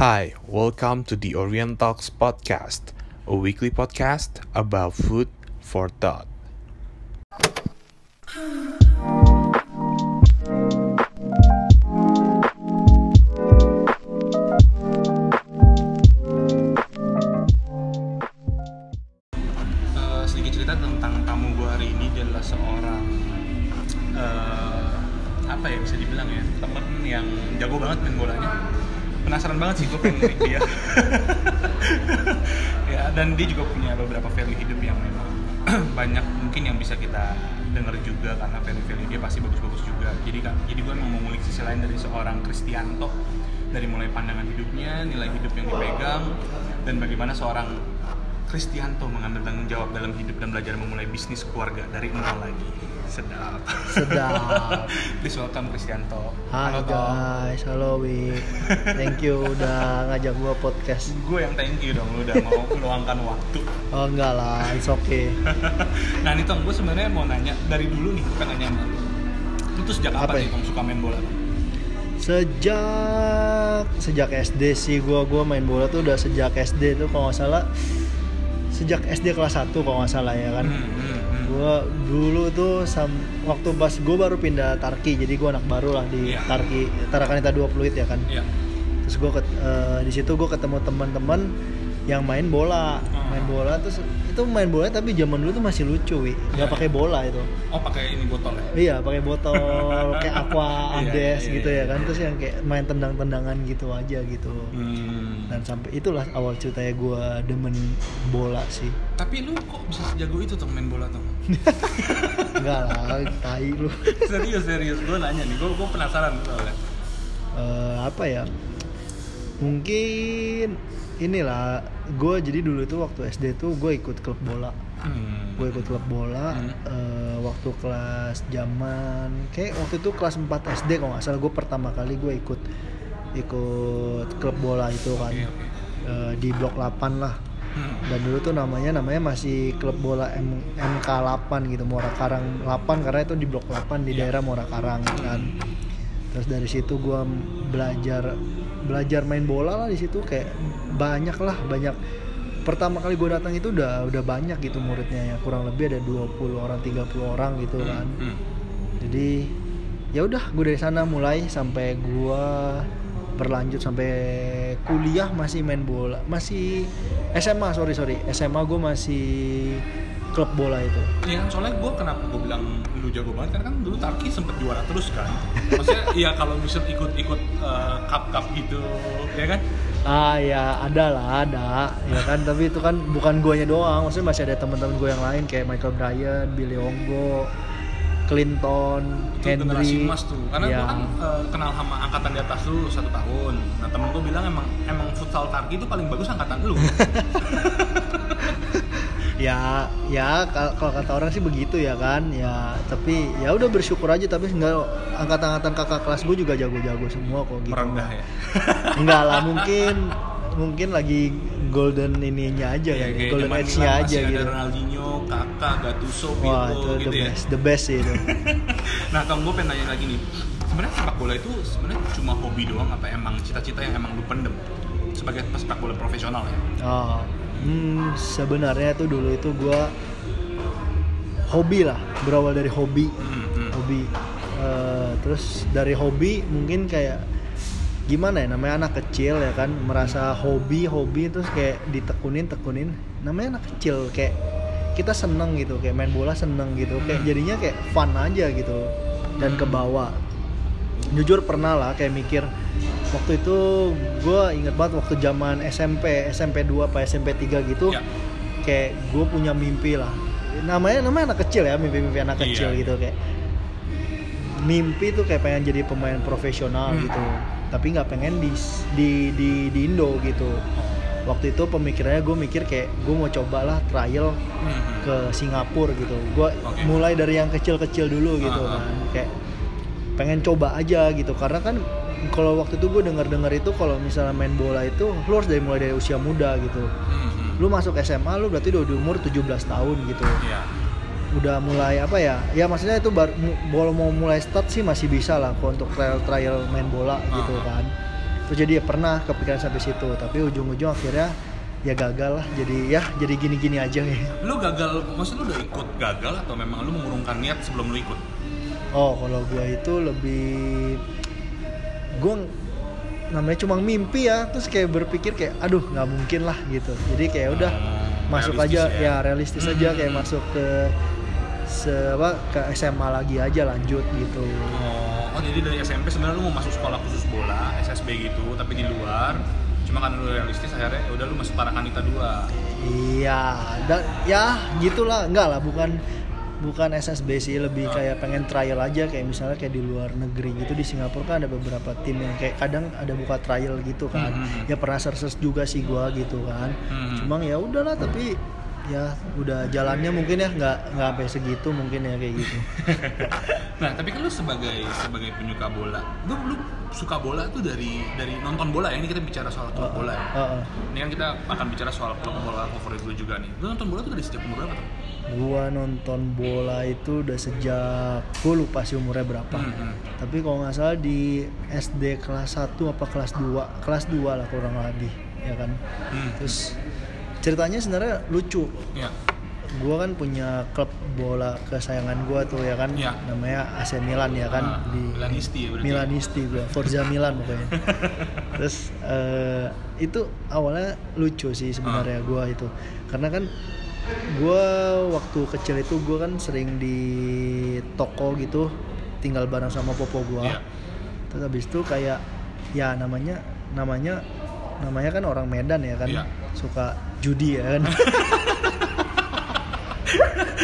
Hi, welcome to the Orient Talks podcast, a weekly podcast about food for thought. Eh, sedikit cerita tentang tamu gue hari ini dia adalah seorang eh, apa ya bisa dibilang ya temen yang jago banget main bolanya penasaran banget sih gue pengen dia. Ya dan dia juga punya beberapa value hidup yang memang banyak mungkin yang bisa kita dengar juga karena value-value dia pasti bagus-bagus juga. Jadi kan jadi gue mau ngulik sisi lain dari seorang Kristianto. Dari mulai pandangan hidupnya nilai hidup yang dipegang dan bagaimana seorang Kristianto mengambil tanggung jawab dalam hidup dan belajar memulai bisnis keluarga dari nol lagi. Sedap. Sedap. Please welcome Kristianto. Hai Tom. guys, halo Wi. Thank you udah ngajak gua podcast. Gue yang thank you dong, lu udah mau meluangkan waktu. Oh enggak lah, it's okay. nah nih Tong, gue sebenarnya mau nanya dari dulu nih, pengen nanya sama lu. Lu tuh sejak Apa kapan ya? nih Tong suka main bola? Sejak sejak SD sih gua gua main bola tuh udah sejak SD tuh kalau nggak salah sejak SD kelas 1 kalau nggak salah ya kan. Hmm, Gua dulu tuh sam, waktu pas gua baru pindah Tarki, jadi gua anak baru lah di Iya. Tarki, Tarakanita 20 ya kan. Iya. terus gue di situ gue ketemu teman-teman yang main bola Ah. main bola terus itu main bola tapi zaman dulu tuh masih lucu wi nggak Iya, pakai iya. bola itu Oh pakai ini botol ya? iya pakai botol kayak aqua Iya, iya, gitu iya. ya kan terus yang kayak main tendang-tendangan gitu aja gitu Hmm. dan sampai itulah awal ceritanya gue demen bola sih Tapi lu kok bisa sejago itu Tong main bola Tong? enggak lah tai lu serius serius, gue nanya nih, gue gue penasaran soalnya. Eh, apa ya mungkin inilah gue jadi dulu itu waktu SD tuh gue ikut klub bola Hmm. gue ikut klub bola Hmm. eh, waktu kelas zaman kayak waktu itu kelas 4 SD kalau nggak salah gue pertama kali gue ikut ikut klub bola itu kan Oke, oke. Eh, di blok 8 lah Hmm. dan dulu tuh namanya namanya masih klub bola M, MK 8 gitu Muara Karang 8 karena itu di blok 8 di Iya. daerah Muara Karang kan terus dari situ gue belajar belajar main bola lah di situ kayak banyak lah banyak. Pertama kali gue datang itu udah udah banyak gitu muridnya ya kurang lebih ada 20 orang 30 orang gitu kan. Hmm. jadi ya udah gue dari sana mulai sampai gue berlanjut sampai kuliah masih main bola masih SMA sorry sorry. SMA gue masih klub bola itu Iya kan soalnya gue kenapa gue bilang lu jago banget karena kan dulu Tarki sempet juara terus kan. Maksudnya iya kalau bisa ikut-ikut eh, cup-cup gitu, ya kan? ah ya ada lah ada ya kan tapi itu kan bukan guanya doang maksudnya masih ada teman-teman gue yang lain kayak Michael Bryan Billy Onggo Clinton Itu generasi Henry emas tuh. Karena ya. gue kan eh, kenal sama angkatan di atas lu satu tahun. Nah temen gue bilang emang emang futsal Tarki itu paling bagus angkatan lu. ya ya kal- kalau kata orang sih begitu ya kan ya tapi ya udah bersyukur aja tapi enggak angkatan-angkatan kakak kelas gue juga jago-jago semua kok gitu Merendah ya. enggak lah mungkin mungkin lagi golden ininya aja Iya, kan kayak golden age-nya masih aja ada gitu Ronaldinho, Kakak, Gattuso, wah Pirlo, itu gitu the ya. best the best sih itu Nah, Tom, gue pengen nanya lagi nih. Sebenarnya sepak bola itu sebenarnya cuma hobi doang apa emang cita-cita yang emang lu pendem sebagai pesepak bola profesional ya? oh hmm, sebenarnya tuh dulu itu gue hobi lah berawal dari hobi Hmm, hmm. hobi Eh, terus dari hobi mungkin kayak gimana ya namanya anak kecil ya kan merasa hobi hobi terus kayak ditekunin tekunin namanya anak kecil kayak kita seneng gitu kayak main bola seneng gitu kayak Hmm. jadinya kayak fun aja gitu dan Hmm. Jujur pernah lah kayak mikir waktu itu gue inget banget waktu zaman SMP SMP 2 apa SMP 3 gitu Ya. kayak gue punya mimpi lah namanya namanya anak kecil ya mimpi-mimpi anak Iya. kecil gitu kayak mimpi tuh kayak pengen jadi pemain profesional Hmm. gitu tapi nggak pengen di di di di Indo gitu waktu itu pemikirannya gue mikir kayak gue mau cobalah trial Hmm, ke Singapura gitu gue Oke. mulai dari yang kecil-kecil dulu gitu Ah, ah. kan kayak pengen coba aja gitu. Karena kan kalau waktu itu gue dengar-dengar itu kalau misalnya main bola itu lu harus dari mulai dari usia muda gitu. Hmm, lu masuk SMA lu berarti udah di umur 17 tahun gitu. Iya. udah mulai apa ya? Ya maksudnya itu baru kalau mau mulai start sih masih bisa lah kok untuk trial trial main bola gitu Ah. kan. Terus jadi ya pernah kepikiran sampai situ tapi ujung-ujung akhirnya ya gagal lah. Jadi ya jadi gini-gini aja. Ya Lu gagal, maksud lu udah ikut gagal atau memang lu mengurungkan niat sebelum lu ikut? Oh kalau gua itu lebih gua namanya cuma mimpi ya terus kayak berpikir kayak aduh nggak mungkin lah gitu jadi kayak udah Hmm, masuk aja ya. ya, realistis aja Hmm. kayak masuk ke se apa ke SMA lagi aja lanjut gitu Oh, oh jadi dari SMP sebenarnya lu mau masuk sekolah khusus bola, SSB gitu, tapi di luar. Cuma karena lu realistis akhirnya ya udah lu masuk Tarakanita 2. iya dan ya gitulah enggak lah bukan bukan SSB sih lebih Oh. kayak pengen trial aja kayak misalnya kayak di luar negeri gitu di Singapura kan ada beberapa tim yang kayak kadang ada buka trial gitu kan Hmm. ya pernah search juga sih gua gitu kan Hmm. cuma ya udahlah tapi ya udah jalannya mungkin ya nggak nggak sampai segitu mungkin ya kayak gitu Nah, tapi kan lu sebagai sebagai penyuka bola, lu lu suka bola tuh dari dari nonton bola ya. Ini kita bicara soal klub bola ya. Heeh. Ini kan kita akan bicara soal klub bola favorit lu juga nih. Lu nonton bola tuh dari sejak umur berapa tuh? Gua nonton bola itu udah sejak gua lupa sih umurnya berapa Hmm, hmm. tapi kalau nggak salah di SD kelas 1 apa kelas 2 kelas 2 lah kurang lebih ya kan Hmm. terus ceritanya sebenarnya lucu Ya. gua kan punya klub bola kesayangan gua tuh ya kan Ya. namanya AC Milan ya kan Ah, di Milanisti ya berarti. Milanisti gua Forza Milan pokoknya terus eh, itu awalnya lucu sih sebenarnya Ah. gua itu karena kan gua waktu kecil itu gua kan sering di toko gitu tinggal bareng sama popo gua Iya. terus habis itu kayak ya namanya namanya namanya kan orang Medan ya kan Iya. suka judi ya kan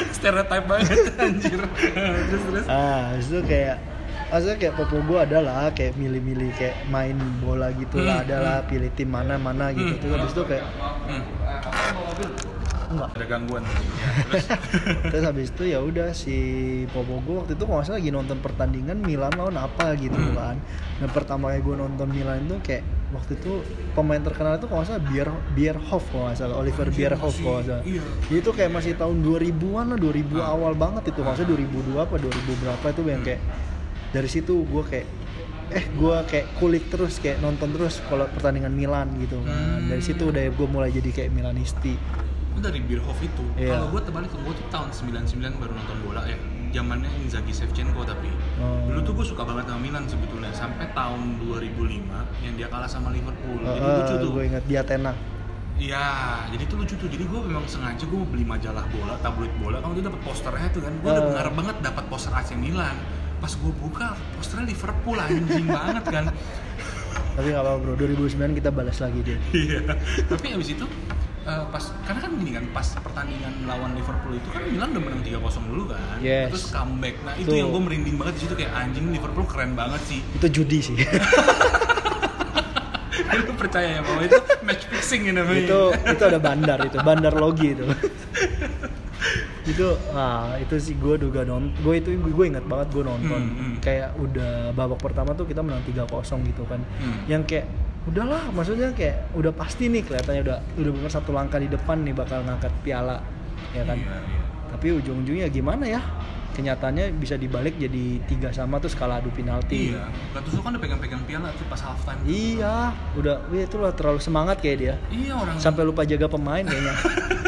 Stereotype banget anjir. terus terus. ah itu kayak maksudnya kayak popo gue adalah kayak milih-milih kayak main bola gitu lah Hmm, adalah pilih tim mana mana gitu Hmm. terus habis itu kayak Hmm. Enggak Ada gangguan. Ya, terus. terus habis itu ya udah si popo gue waktu itu kalau nggak salah lagi nonton pertandingan Milan lawan apa gitu Hmm. kan dan pertama kali gue nonton Milan itu kayak waktu itu pemain terkenal itu kalau salah Bier Bierhoff kalau nggak salah Oliver Anjir, Bierhoff masih- kalau salah iya. itu kayak masih tahun 2000-an lah 2000 Ah. awal banget itu maksudnya 2002 apa 2000 berapa itu yang Hmm. kayak dari situ gue kayak eh gue kayak kulik terus kayak nonton terus kalau pertandingan Milan gitu kan Hmm. dari situ udah gue mulai jadi kayak Milanisti Itu dari Bierhoff itu. Iya. Kalau gue terbalik gue tuh tahun 99 baru nonton bola ya. Zamannya Inzaghi Shevchenko tapi. Oh. Dulu tuh gue suka banget sama Milan sebetulnya sampai tahun 2005 yang dia kalah sama Liverpool. Jadi Eh, lucu tuh. gue inget di Athena Iya, jadi tuh lucu tuh. Jadi gue memang sengaja gue mau beli majalah bola, tabloid bola. Kalau dia dapat posternya tuh kan, gue udah ngarep banget dapat poster AC Milan. Pas gue buka, posternya Liverpool anjing banget kan. tapi nggak apa-apa bro 2009 kita balas lagi dia Iya. Tapi abis itu eh, pas karena kan gini kan pas pertandingan lawan Liverpool itu kan Milan udah menang 3-0 dulu kan. Yes. Terus comeback. Nah, itu Tuh. yang gue merinding banget di situ kayak anjing Liverpool keren banget sih. itu judi sih Lu percaya ya bahwa itu match fixing ya namanya. itu itu ada bandar itu bandar logi itu itu ah itu sih gue juga nonton gue itu gue ingat banget gue nonton Hmm, hmm. kayak udah babak pertama tuh kita menang 3-0 gitu kan Hmm. yang kayak udahlah maksudnya kayak udah pasti nih kelihatannya udah udah bener satu langkah di depan nih bakal ngangkat piala ya kan Iya, iya. tapi ujung-ujungnya gimana ya kenyataannya bisa dibalik jadi tiga sama terus kalah adu penalti Iya. Gattuso kan udah pegang-pegang piala tuh pas halftime. tuh. Iya, udah, wih itu lah terlalu semangat kayak dia. Iya orang Sampai lupa jaga pemain kayaknya.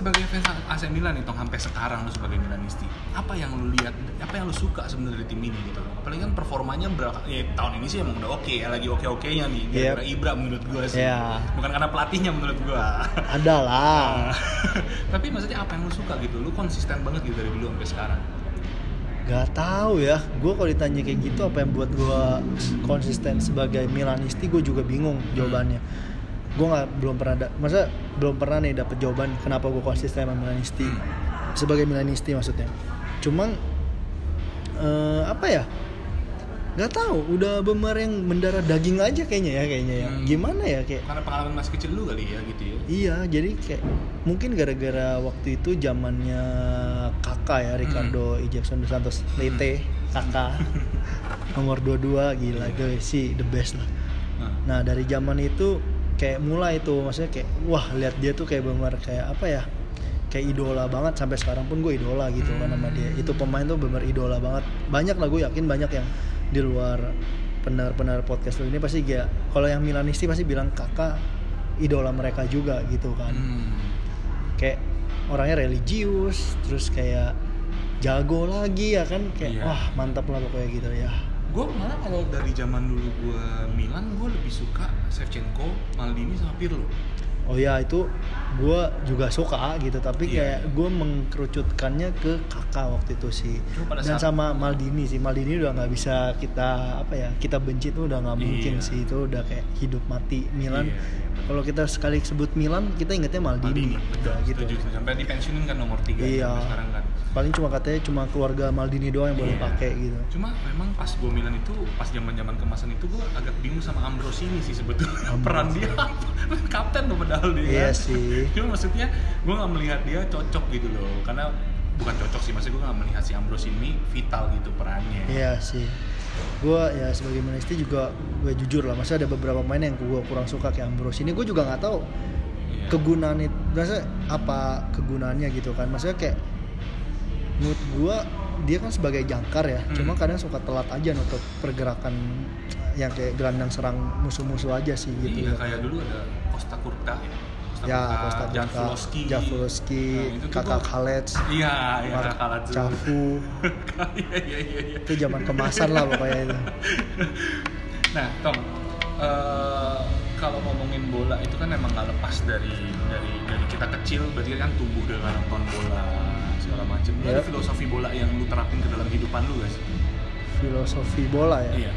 Sebagai fans AC Milan nih, Tong sampai sekarang lu sebagai Milanisti, apa yang lu lihat, apa yang lu suka sebenarnya di tim ini gitu? Apalagi kan performanya berapa? Ya, tahun ini sih emang udah oke ya, lagi oke okenya nih. Yep. Gara-gara Ibra menurut gua sih. Iya. Bukan karena pelatihnya menurut gua. Ada lah. Tapi maksudnya apa yang lu suka gitu? Lu konsisten banget gitu dari dulu sampai sekarang. Gak tahu ya. Gue kalau ditanya kayak gitu apa yang buat gue konsisten sebagai Milanisti gue juga bingung jawabannya. Gue nggak belum pernah ada, masa belum pernah nih dapet jawaban kenapa gue konsisten sama Milanisti sebagai Milanisti maksudnya. Cuman eh, apa ya? Gak tahu. Udah bemer yang mendarah daging aja kayaknya ya kayaknya ya. Hmm. Gimana ya kayak Karena pengalaman masih kecil lu kali ya gitu ya. Iya, jadi kayak mungkin gara-gara waktu itu zamannya kakak ya Ricardo Hmm. Jackson dos Santos Leite kakak nomor 22 gila itu sih the best lah. Nah, Nah dari zaman itu kayak mulai tuh maksudnya kayak wah lihat dia tuh kayak benar kayak apa ya kayak idola banget. Sampai sekarang pun gue idola gitu kan sama dia. Itu pemain tuh benar idola banget. Banyak lah gue yakin banyak yang di luar pendengar-pendengar podcast lu ini pasti ya kalau yang Milanisti pasti bilang kakak idola mereka juga gitu kan. Hmm. kayak orangnya religius terus kayak jago lagi ya kan. Kayak Iya. wah mantap lah pokoknya gitu ya Gue malah kalau dari zaman dulu gue Milan, gue lebih suka Shevchenko, Maldini sama Pirlo. Oh ya itu gue juga suka gitu tapi Iya. kayak gue mengkerucutkannya ke kakak waktu itu sih Cuma pada dan sama Maldini sih Maldini udah nggak bisa kita apa ya kita benci tuh udah nggak mungkin Iya. sih itu udah kayak hidup mati Milan Iya, iya, kalau kita sekali sebut Milan kita ingetnya Maldini, Maldini, betul, gitu setuju. Sampai dipensiunin kan nomor 3 Iya. sekarang kan. paling cuma katanya cuma keluarga Maldini doang yang boleh Iya. pakai gitu Cuma memang pas gue Milan itu, pas zaman zaman kemasan itu gue agak bingung sama Ambrosini sih sebetulnya. Peran dia? Kapten loh padahal dia. Iya kan. sih. Cuma maksudnya gue nggak melihat dia cocok gitu loh, karena bukan cocok sih, maksudnya gue nggak melihat si Ambrosini vital gitu perannya. Iya sih. Gue ya sebagai Manisti juga gue jujur lah, masa ada beberapa pemain yang gue kurang suka kayak Ambrose ini gue juga nggak tahu Iya. kegunaan itu, maksudnya apa kegunaannya gitu kan, maksudnya kayak menurut gue dia kan sebagai jangkar ya, Hmm. cuma kadang suka telat aja nutup pergerakan yang kayak gelandang serang musuh-musuh aja sih gitu. Iya ya. kayak dulu ada Costa Curta ya. Costa Ya, Curta, Costa Curta. Javulowski, Nah, Kakak Khaled, Iya, iya kakak Lazio. Cafu, Iya, iya, iya, iya. itu zaman kemasan lah pokoknya itu. Nah, Tom, eh, kalau ngomongin bola itu kan emang gak lepas dari dari dari kita kecil, berarti kan tumbuh dengan nonton bola segala macam. Lu Ada Yep. filosofi bola yang lu terapin ke dalam kehidupan lu guys? Filosofi bola ya. Iya.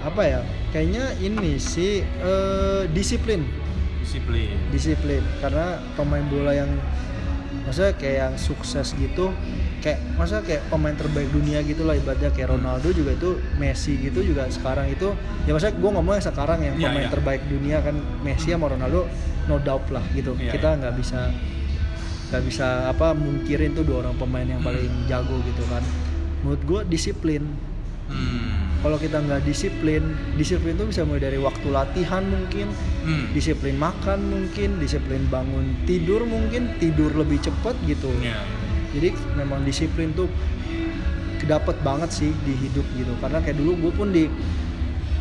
Apa ya? Kayaknya ini sih eh, disiplin. Disiplin. disiplin. Karena pemain bola yang maksudnya kayak yang sukses gitu kayak masa kayak pemain terbaik dunia gitu lah ibaratnya. Kayak Ronaldo juga itu Messi gitu juga sekarang itu. Ya maksudnya gue ngomong yang sekarang yang Iya, pemain iya. terbaik dunia kan Messi sama Ronaldo no doubt lah gitu. Iya, kita nggak bisa nggak bisa apa mungkirin tuh dua orang pemain yang paling jago gitu kan. Menurut gue disiplin. Hmm. Kalau kita nggak disiplin disiplin itu bisa mulai dari waktu latihan mungkin Hmm. disiplin makan mungkin disiplin bangun tidur mungkin tidur lebih cepat gitu Iya. jadi memang disiplin tuh dapat banget sih di hidup gitu karena kayak dulu gue pun di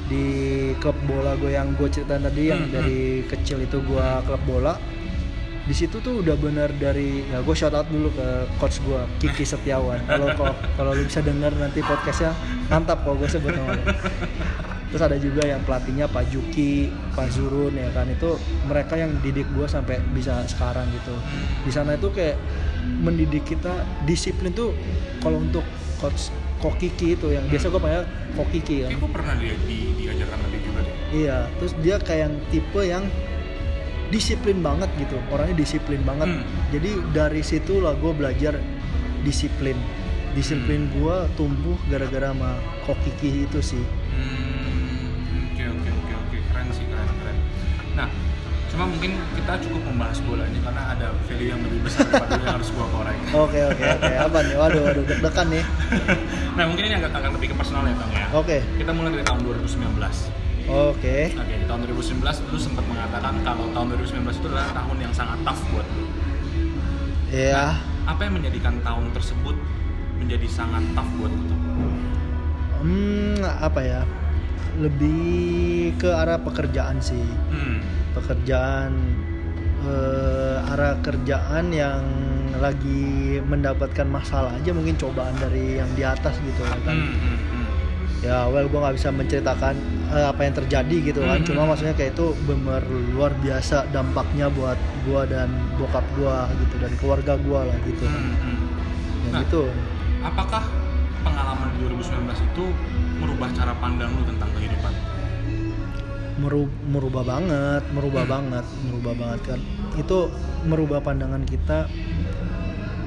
di klub bola gue yang gue ceritain tadi yang Hmm, dari kecil itu gue klub bola di situ tuh udah bener dari ya gue shout out dulu ke coach gue Kiki Setiawan. Kalau kalau lu bisa denger nanti podcastnya mantap kalau gue sebut namanya terus ada juga yang pelatihnya Pak Juki Pak Zurun ya kan? Itu mereka yang didik gue sampai bisa sekarang gitu. Di sana itu kayak mendidik kita disiplin tuh kalau untuk coach Kok Kiki itu yang biasa gue panggil Kok Kiki kan. Gue pernah di, di, diajarkan dia juga deh. Iya, terus dia kayak yang tipe yang disiplin banget gitu, orangnya disiplin banget. Hmm. Jadi dari situ lah gue belajar disiplin. Disiplin Hmm. gue tumbuh gara-gara sama Kokiki itu sih. Hmm, oke oke oke oke keren sih keren keren. Nah, cuma mungkin kita cukup membahas bolanya karena ada value yang lebih besar daripada yang harus gua korek. Oke oke oke, apa nih? Waduh waduh deg-degan nih. nah mungkin ini agak agak lebih ke personal ya Tong ya. Oke Kita mulai dari tahun 2019. Oke. Oke, di tahun 2019 lu sempat mengatakan kalau tahun 2019 itu adalah tahun yang sangat tough buat lu. Iya. Apa yang menjadikan tahun tersebut menjadi sangat tough buat lu? Hmm apa ya? Lebih ke arah pekerjaan sih. Hmm. pekerjaan eh, arah kerjaan yang lagi mendapatkan masalah aja mungkin cobaan dari yang di atas gitu ya kan hmm, hmm. Ya well gue nggak bisa menceritakan eh, apa yang terjadi gitu kan Hmm. cuma maksudnya kayak itu bener luar biasa dampaknya buat gue dan bokap gue gitu dan keluarga gue lah gitu kan Hmm, hmm. ya Nah. gitu Apakah pengalaman di 2019 itu merubah cara pandang lu tentang kehidupan? meru- merubah banget merubah Hmm. banget merubah banget kan itu merubah pandangan kita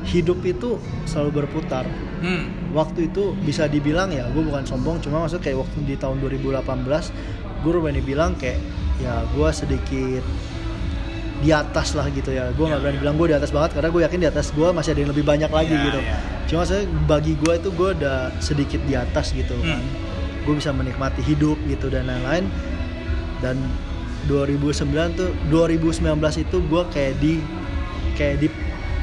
hidup itu selalu berputar Hmm. waktu itu bisa dibilang ya gue bukan sombong cuma maksud kayak waktu di tahun 2018 gue berani bilang kayak ya gue sedikit di atas lah gitu ya gue nggak Ya, berani ya. bilang gue di atas banget karena gue yakin di atas gue masih ada yang lebih banyak lagi Ya, gitu ya. cuma saya bagi gue itu gue udah sedikit di atas gitu Hmm. kan gue bisa menikmati hidup gitu dan lain-lain dan 2009 tuh 2019 itu gue kayak di kayak di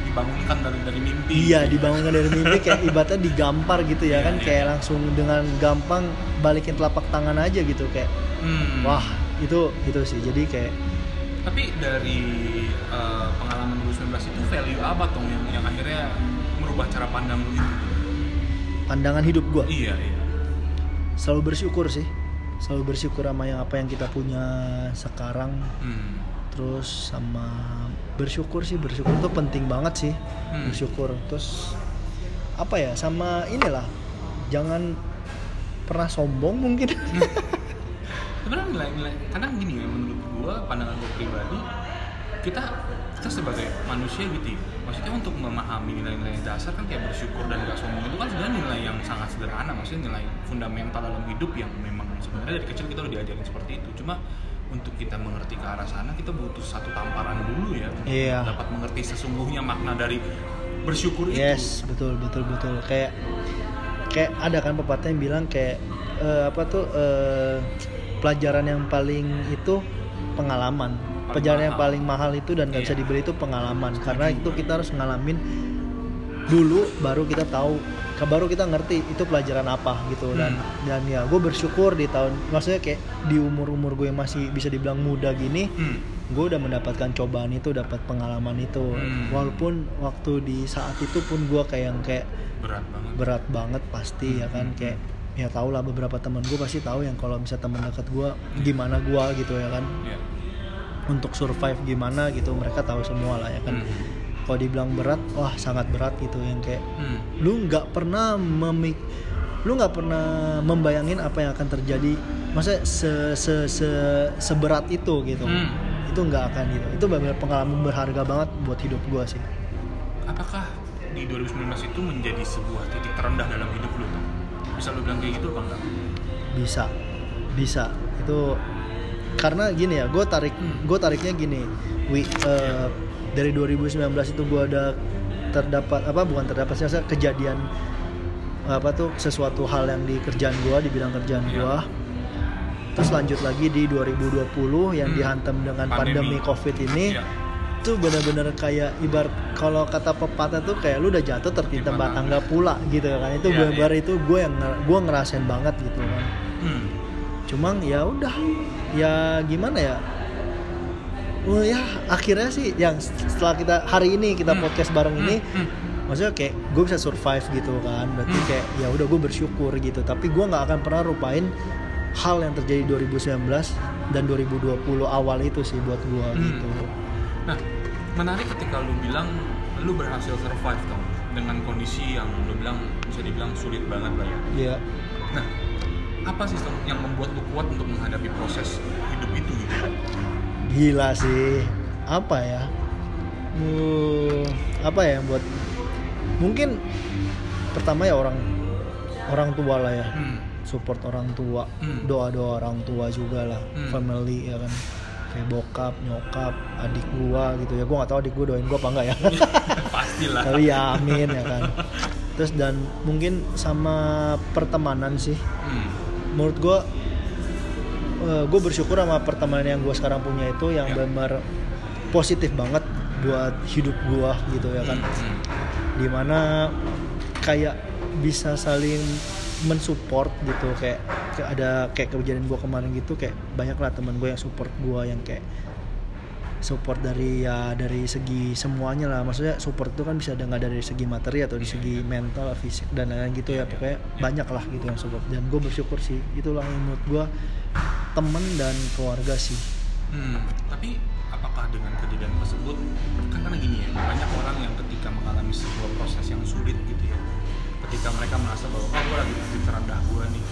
dibangunkan dari dari mimpi iya dibangunkan dari mimpi kayak ibaratnya digampar gitu ya Iya, kan iya. kayak langsung dengan gampang balikin telapak tangan aja gitu kayak Hmm. wah itu itu sih. Jadi kayak tapi dari eh, pengalaman 2019 itu value apa tuh yang yang akhirnya merubah cara pandang lu itu pandangan hidup gua. Iya iya. Selalu bersyukur sih. Selalu bersyukur sama yang apa yang kita punya sekarang. Hmm. terus sama bersyukur sih bersyukur. Itu penting banget sih Hmm. bersyukur. Terus apa ya sama inilah. Jangan pernah sombong mungkin. Sebenarnya nilai-nilai kadang gini ya menurut gua pandangan gua pribadi kita kita sebagai manusia gitu ya maksudnya untuk memahami nilai-nilai dasar kan kayak bersyukur dan gak sombong itu kan sebenarnya nilai yang sangat sederhana. Maksudnya nilai fundamental dalam hidup yang memang sebenarnya dari kecil kita udah diajarin seperti itu. Cuma untuk kita mengerti ke arah sana kita butuh satu tamparan dulu ya. Iya. dapat mengerti sesungguhnya makna dari bersyukur itu. Yes betul betul betul. Kayak kayak ada kan pepatah yang bilang kayak eh, apa tuh eh, pelajaran yang paling itu pengalaman. Paling pelajaran yang paling mahal itu dan bisa Iya. dibeli itu pengalaman. Karena itu kita harus ngalamin dulu baru kita tahu baru kita ngerti itu pelajaran apa gitu dan Hmm. dan ya gue bersyukur di tahun maksudnya kayak di umur umur gue yang masih bisa dibilang muda gini Hmm. gue udah mendapatkan cobaan itu dapat pengalaman itu Hmm. walaupun waktu di saat itu pun gue kayak yang kayak berat banget berat banget pasti ya kan Hmm. kayak ya tau lah beberapa teman gue pasti tahu yang kalau bisa teman dekat gue gimana gue gitu ya kan ya untuk survive gimana gitu mereka tahu semua lah ya kan Hmm. Kalau dibilang berat wah sangat berat gitu yang kayak Hmm. lu nggak pernah memik lu nggak pernah membayangin apa yang akan terjadi masa se, se, se seberat itu gitu. Hmm. itu nggak akan gitu. Itu benar pengalaman berharga banget buat hidup gua sih. Apakah di 2019 itu menjadi sebuah titik terendah dalam hidup lu? Tom? bisa lu bilang kayak gitu apa enggak? Bisa. Bisa. Itu karena gini ya gue tarik gue tariknya gini. Wi eh, dari 2019 itu gue ada terdapat apa bukan terdapat maksudnya kejadian apa tuh sesuatu hal yang di kerjaan gue di bidang kerjaan Iya. gue terus lanjut lagi di 2020 yang Hmm. dihantam dengan Pandemi. pandemi, covid ini Iya. itu bener-bener kayak ibarat kalau kata pepatah tuh kayak lu udah jatuh tertimpa Timpa tangga pula gitu kan itu Iya, bener-bener itu gue yang gue ngerasain banget gitu kan Hmm. cuman ya udah ya gimana ya oh ya akhirnya sih yang setelah kita hari ini kita Hmm. podcast bareng ini Hmm. maksudnya kayak gue bisa survive gitu kan berarti Hmm. kayak ya udah gue bersyukur gitu tapi gue nggak akan pernah lupain hal yang terjadi 2019 dan 2020 awal itu sih buat gue Hmm. gitu Nah, menarik ketika lu bilang lu berhasil survive Tom dengan kondisi yang lu bilang bisa dibilang sulit banget lah ya. ya Nah, apa sih yang membuat lu kuat untuk menghadapi proses hidup itu gitu? Gila sih apa ya Uh, apa ya buat mungkin pertama ya orang orang tua lah ya Hmm. support orang tua Hmm. doa doa orang tua juga lah Hmm. family ya kan kayak bokap nyokap adik gua gitu ya gua nggak tahu adik gua doain gua apa enggak ya Pastilah. tapi ya amin ya kan terus dan mungkin sama pertemanan sih Hmm. menurut gua gue bersyukur sama pertemanan yang gue sekarang punya itu yang Ya. benar positif banget buat hidup gua gitu ya kan Hmm. di mana kayak bisa saling mensupport gitu kayak, ada kayak kejadian gua kemarin gitu kayak banyak lah teman gue yang support gua yang kayak support dari ya dari segi semuanya lah maksudnya support itu kan bisa ada nggak dari segi materi atau di Iya, segi mental fisik dan lain-lain gitu Iya, ya iya, pokoknya iya. banyak lah gitu yang support dan gue bersyukur sih itulah yang menurut gua temen dan keluarga sih Hmm, tapi apakah dengan kejadian tersebut kan karena gini ya banyak orang yang ketika mengalami sebuah proses yang sulit gitu ya ketika mereka merasa bahwa oh gue lagi di terendah gue nih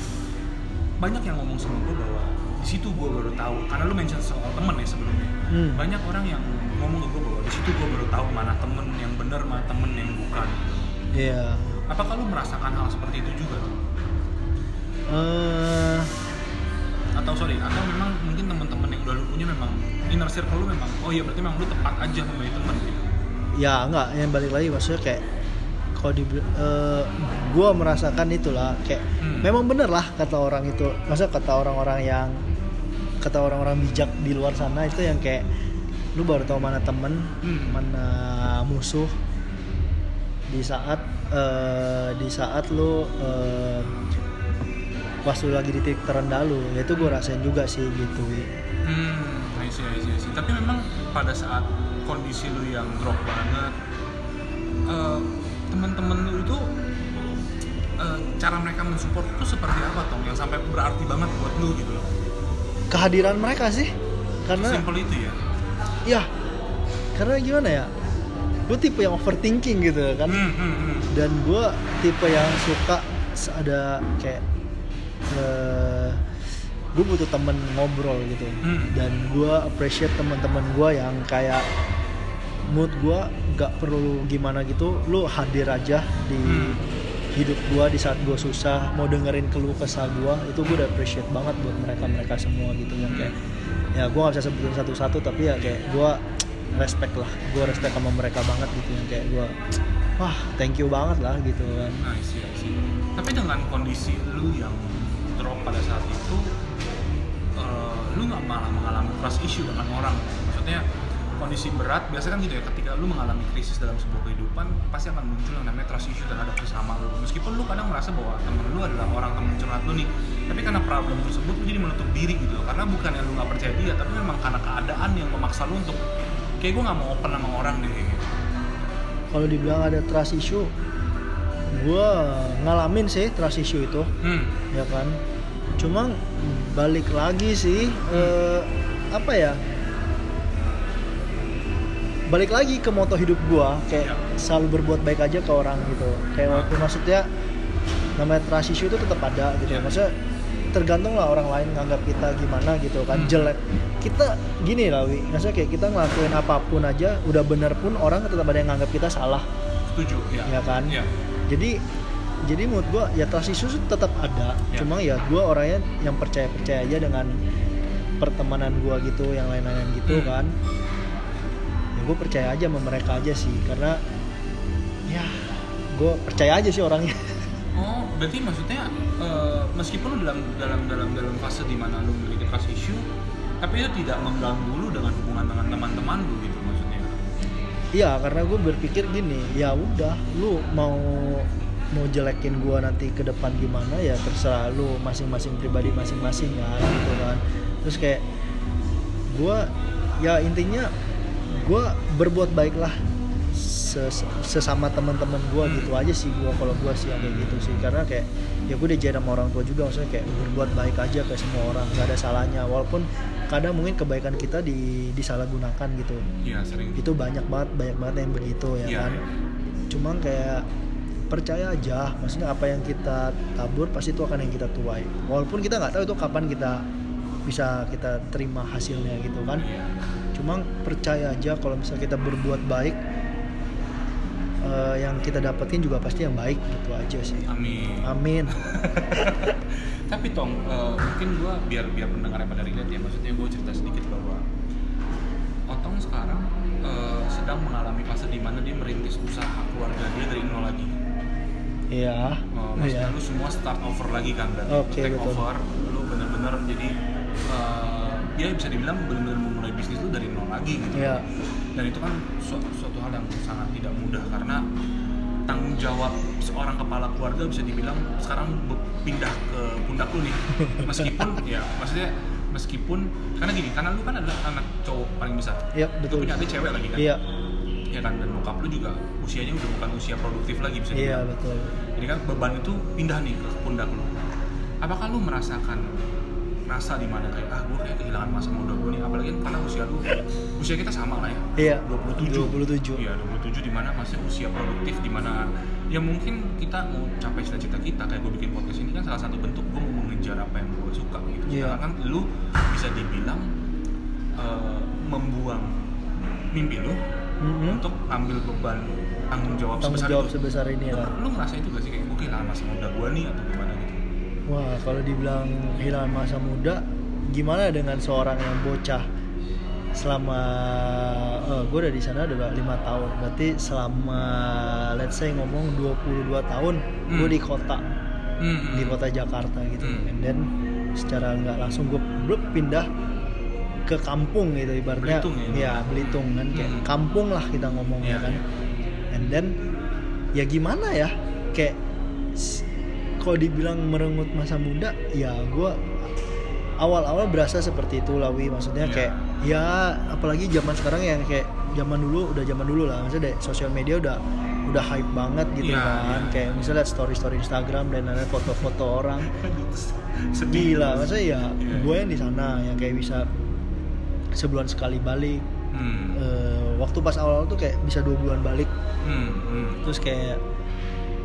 banyak yang ngomong sama gue bahwa di situ gue baru tahu karena lu mention soal temen ya sebelumnya Hmm. banyak orang yang ngomong ke gue bahwa di situ gue baru tahu mana temen yang benar mana temen yang bukan. Iya. apakah lu merasakan hal seperti itu juga tuh eh atau sorry atau memang mungkin teman-teman yang udah lu punya memang inner circle lu memang oh iya berarti memang lu tepat aja memilih teman gitu ya enggak yang balik lagi maksudnya kayak kalau di gue merasakan itulah kayak Hmm. memang bener lah kata orang itu masa kata orang-orang yang kata orang-orang bijak di luar sana itu yang kayak lu baru tahu mana temen Hmm. mana musuh di saat eh, di saat lu eh, pas lu lagi di titik terendah lu ya itu gue rasain juga sih gitu. Hmm, I see, I see, I see. Tapi memang pada saat kondisi lu yang drop banget, eh, teman-teman lu itu eh, cara mereka mensupport itu seperti apa Tong? Yang sampai berarti banget buat lu gitu loh. kehadiran mereka sih karena Simple itu ya. ya karena gimana ya gue tipe yang overthinking gitu kan Hmm, hmm, hmm. dan gue tipe yang suka ada kayak gue butuh temen ngobrol gitu Hmm. dan gue appreciate teman-teman gue yang kayak mood gue gak perlu gimana gitu lu hadir aja di Hmm. hidup gue di saat gue susah mau dengerin keluh kesah gue itu gue udah appreciate banget buat mereka mereka semua gitu yang kayak ya gue gak bisa sebutin satu-satu tapi ya kayak gue respect lah gue respect sama mereka banget gitu yang kayak gue wah thank you banget lah gitu kan Nah, I see, I see. Tapi dengan kondisi lu yang drop pada saat itu, eh, lu nggak malah mengalami trust issue dengan orang. Maksudnya kondisi berat, biasanya kan gitu ya, ketika lu mengalami krisis dalam sebuah kehidupan, pasti akan muncul yang namanya trust issue terhadap sesama lu. Meskipun lu kadang merasa bahwa temen lu adalah orang temen curhat lu nih, tapi karena problem tersebut lu jadi menutup diri gitu. Karena bukan yang lu nggak percaya dia, tapi memang karena keadaan yang memaksa lu untuk kayak gue nggak mau open sama orang deh. Gitu. kalau dibilang ada trust issue gue ngalamin sih trust issue itu Hmm. ya kan cuma balik lagi sih eh, apa ya balik lagi ke moto hidup gua kayak Ya. selalu berbuat baik aja ke orang gitu kayak waktu maksudnya namanya trust issue itu tetap ada gitu Ya. maksudnya tergantung lah orang lain nganggap kita gimana gitu kan Hmm. jelek kita gini lah wi maksudnya kayak kita ngelakuin apa pun aja udah bener pun orang tetap ada yang nganggap kita salah Setuju, ya. ya kan Iya. jadi jadi menurut gua ya trust tuh tetap ada Ya. cuma ya gua orangnya yang percaya percaya aja dengan pertemanan gua gitu yang lain-lain gitu Hmm. kan ya gue percaya aja sama mereka aja sih karena ya gue percaya aja sih orangnya Oh, berarti maksudnya eh, meskipun lu dalam dalam dalam dalam fase di mana lu memiliki trust issue, tapi itu tidak mengganggu lu dengan hubungan dengan teman-teman lu gitu maksudnya. iya karena gue berpikir gini ya udah lu mau mau jelekin gua nanti ke depan gimana ya terserah lu masing-masing pribadi masing-masing kan gitu kan. Terus kayak gua ya intinya gua berbuat baik lah ses- sesama teman-teman gua gitu aja sih gua kalau gua sih yang kayak gitu sih. Karena kayak ya gue udah sama orang tua juga maksudnya kayak berbuat baik aja ke semua orang nggak ada salahnya. Walaupun kadang mungkin kebaikan kita di disalahgunakan gitu. Iya, sering. itu banyak banget banyak banget yang begitu ya Iya, kan. iya. cuma kayak percaya aja maksudnya apa yang kita tabur pasti itu akan yang kita tuai walaupun kita nggak tahu itu kapan kita bisa kita terima hasilnya gitu kan Iya. cuma percaya aja kalau misalnya kita berbuat baik eh, yang kita dapetin juga pasti yang baik gitu aja sih Amin. amin Tapi tong, eh, mungkin gua biar biar pendengarnya pada relate ya, maksudnya gue cerita sedikit bahwa Otong sekarang eh, sedang mengalami fase di mana dia merintis usaha keluarga dia dari nol lagi. Iya. Oh, maksudnya iya. lu semua start over lagi kan berarti Oke, take betul. over lu bener-bener jadi eh, ya bisa dibilang bener-bener memulai bisnis lu dari nol lagi gitu. Iya. Dan itu kan su- suatu hal yang sangat tidak mudah karena tanggung jawab seorang kepala keluarga bisa dibilang sekarang pindah ke pundak lu nih. Meskipun ya maksudnya meskipun karena gini karena lu kan adalah anak cowok paling besar. Iya lu betul. punya adik cewek lagi kan? Iya ya kan dan bokap lu juga usianya udah bukan usia produktif lagi bisa iya dibilang. betul. Jadi kan beban itu pindah nih ke pundak lu. Apakah lu merasakan rasa di mana kayak ah gue kayak kehilangan masa muda gue nih apalagi kan karena usia lu usia kita sama lah ya. Iya 27 27 iya 27 di mana masih usia produktif di mana ya mungkin kita mau capai cita-cita kita kayak gue bikin podcast ini kan salah satu bentuk gue mau mengejar apa yang gue suka gitu. Iya. Sedangkan kan lu bisa dibilang eh, membuang mimpi lu Mhm. untuk ambil beban tanggung jawab tanggung sebesar jawab itu. sebesar ini lah lu ngerasa itu gak sih kayak gue kehilangan masa muda gue nih atau gimana gitu? Wah, kalau dibilang kehilangan masa muda, gimana dengan seorang yang bocah selama eh, gue udah di sana udah lima tahun, berarti selama let's say ngomong 22 tahun, gue Hmm. di kota, Hmm, di kota Jakarta gitu, Hmm. and then secara nggak langsung gue pindah ke kampung gitu ibaratnya, Belitung ya? ya Belitung kan kayak Hmm. kampung lah kita ngomongnya Iya, kan, iya. and then ya gimana ya kayak kalau dibilang merenggut masa muda ya gue awal-awal berasa seperti itu lah Wi maksudnya Iya. kayak ya apalagi zaman sekarang yang kayak zaman dulu udah zaman dulu lah maksudnya deh, sosial media udah udah hype banget gitu Iya, kan iya. kayak misalnya story story Instagram dan ada foto-foto orang sedih gila maksudnya ya Iya. gue yang di sana yang kayak bisa sebulan sekali balik hmm. Eh, waktu pas awal tuh kayak bisa dua bulan balik Hmm, hmm. terus kayak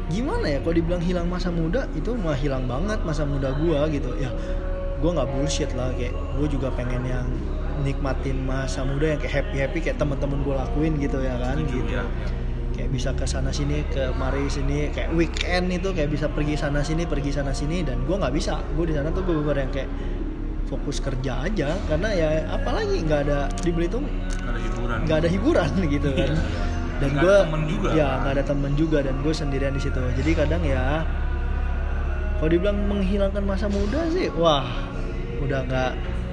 gimana ya kalau dibilang hilang masa muda itu mah hilang banget masa muda gua gitu ya gua nggak bullshit lah kayak gue juga pengen yang nikmatin masa muda yang kayak happy happy kayak teman-teman gue lakuin gitu ya kan Setuju, gitu ya, ya. kayak bisa ke sana sini ke mari sini kayak weekend itu kayak bisa pergi sana sini pergi sana sini dan gua nggak bisa gue di sana tuh gue bener yang kayak fokus kerja aja karena ya apalagi nggak ada di Belitung Nggak ada hiburan. nggak ada hiburan gitu kan. Iya, dan gue ya nggak ada temen juga dan gue sendirian di situ. Jadi kadang ya kalau dibilang menghilangkan masa muda sih wah udah nggak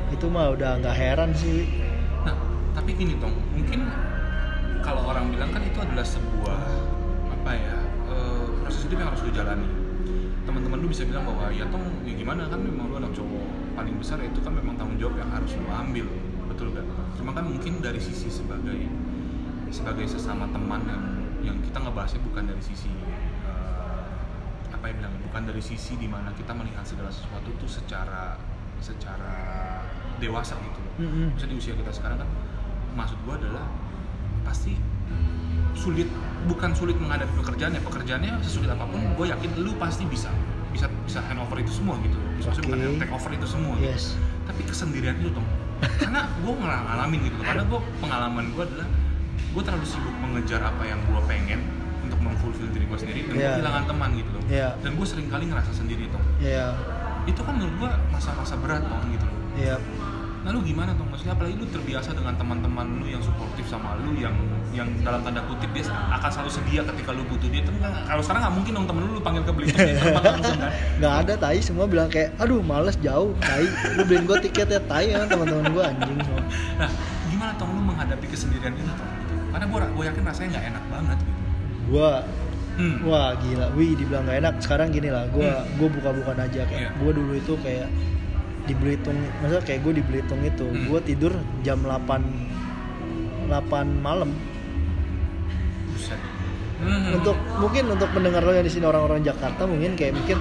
itu mah udah nggak heran sih. Nah, tapi gini dong, mungkin kalau orang bilang kan itu adalah sebuah apa ya eh, proses hidup yang harus lu jalani. Teman-teman lu bisa bilang bahwa ya tong ya gimana? Kan memang lu anak cowok paling besar itu kan memang tanggung jawab yang harus lu ambil, betul gak? Cuma kan mungkin dari sisi sebagai sebagai sesama teman yang yang kita ngebahasnya bukan dari sisi eh, apa yang bilang bukan dari sisi di mana kita melihat segala sesuatu tuh secara secara dewasa gitu loh. Maksudnya di usia kita sekarang kan maksud gua adalah pasti sulit bukan sulit menghadapi pekerjaan ya pekerjaannya sesulit apa pun gue yakin lu pasti bisa bisa bisa handover itu semua gitu. Bisa Oke. bukan take over itu semua gitu. yes. Tapi kesendirian itu dong. Karena gue ngalamin gitu. Karena gue pengalaman gue adalah gue terlalu sibuk mengejar apa yang gue pengen untuk memfulfill diri gue sendiri dan gue Iya. kehilangan teman gitu loh. Iya. dan gue sering kali ngerasa sendiri tuh ya itu kan menurut gue masa-masa berat dong gitu loh. Ya Nah lu gimana tuh maksudnya apalagi lu terbiasa dengan teman-teman lu yang suportif sama lu yang yang dalam tanda kutip dia akan selalu sedia ketika lu butuh dia. Tapi kan kalau sekarang nggak mungkin dong temen lu lu panggil ke Belitung dia langsung kan. nggak ada tai semua bilang kayak aduh males jauh tai lu beliin gue tiket ya tai ya teman-teman gue anjing semua Nah gimana tuh lu menghadapi kesendirian ini tuh? Gitu. Karena gua gua yakin rasanya nggak enak banget gitu. gue Hmm. Wah gila, wih dibilang gak enak. Sekarang gini lah, gue Hmm. gue buka-bukaan aja kayak Iya. gue dulu itu kayak di Belitung, maksudnya kayak gue di Belitung itu, Hmm. gue tidur jam 8 8 malam. Hmm. Untuk mungkin untuk mendengar lo yang di sini orang-orang Jakarta mungkin kayak mikir,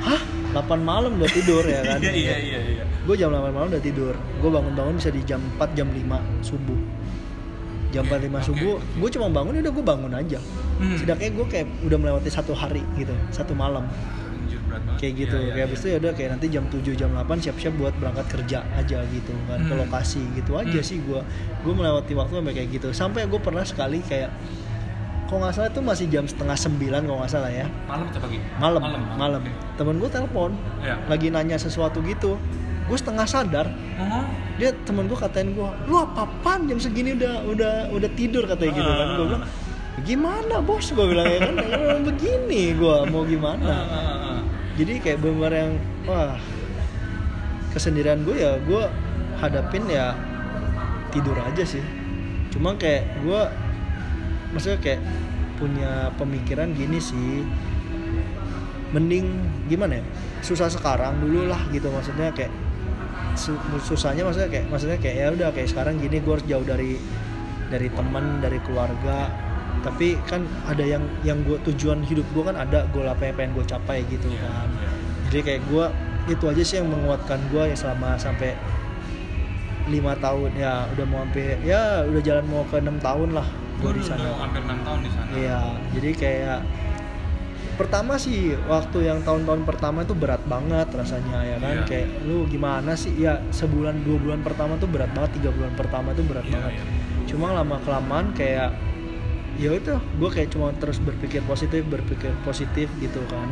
hah 8 malam udah tidur ya kan? Iya iya iya iya. Gue jam 8 malam udah tidur. Gue bangun-bangun bisa di jam 4 jam 5 subuh. Jam Oke, 4 5 oke, subuh, oke. gue cuma bangun udah gue bangun aja. Hmm. Sedangkan gue kayak udah melewati satu hari gitu, satu malam kayak gitu Iya, iya, kayak habis itu iya. ya udah kayak nanti jam 7 jam 8 siap-siap buat berangkat kerja aja gitu kan ke Hmm. lokasi gitu aja Hmm. sih gua gue melewati waktu sampai kayak gitu sampai gue pernah sekali kayak kalau nggak salah itu masih jam setengah sembilan kalau nggak salah ya malam atau pagi? malam malam, oke. temen gue telepon Iya. lagi nanya sesuatu gitu gue setengah sadar Oh. dia temen gue katain gue lu apa apaan jam segini udah udah udah tidur katanya gitu kan gue bilang gimana bos gue bilang ya kan "Emang begini gue mau gimana ah. jadi kayak bener yang wah kesendirian gue ya gue hadapin ya tidur aja sih cuma kayak gue maksudnya kayak punya pemikiran gini sih. Mending gimana ya? Susah sekarang dulu lah gitu maksudnya kayak su- susahnya maksudnya kayak maksudnya kayak ya udah kayak sekarang gini gue harus jauh dari dari teman dari keluarga. Tapi kan ada yang yang gue tujuan hidup gue kan ada goal apa yang pengen gue capai gitu Iya, kan. iya. jadi kayak gue itu aja sih yang menguatkan gue ya selama sampai lima tahun. Ya udah mau hampir ya udah jalan mau ke enam tahun lah gue di udah sana hampir 6 tahun di sana. Iya, jadi kayak pertama sih waktu yang tahun-tahun pertama itu berat banget rasanya ya kan Iya. kayak lu gimana sih ya sebulan dua bulan pertama tuh berat banget tiga bulan pertama tuh berat Iya, banget iya. cuma lama kelamaan kayak ya itu gue kayak cuma terus berpikir positif berpikir positif gitu kan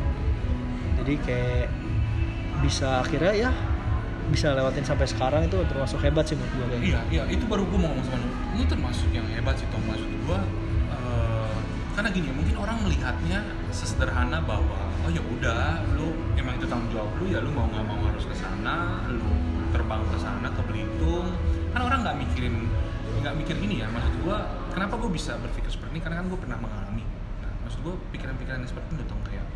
jadi kayak bisa akhirnya ya bisa lewatin sampai sekarang itu termasuk hebat sih menurut gue Iya, iya, itu baru gue mau ngomong sama lu. Lu termasuk yang hebat sih, Tom. Maksud gue, eh, karena gini, mungkin orang melihatnya sesederhana bahwa, oh ya udah, lu emang itu tanggung jawab lu, ya lu mau nggak mau harus ke sana, lu terbang ke sana ke Belitung. Kan orang nggak mikirin, nggak mikir gini ya. Maksud gue, kenapa gue bisa berpikir seperti ini? Karena kan gue pernah mengalami. Nah, maksud gue pikiran-pikiran seperti itu dong kayak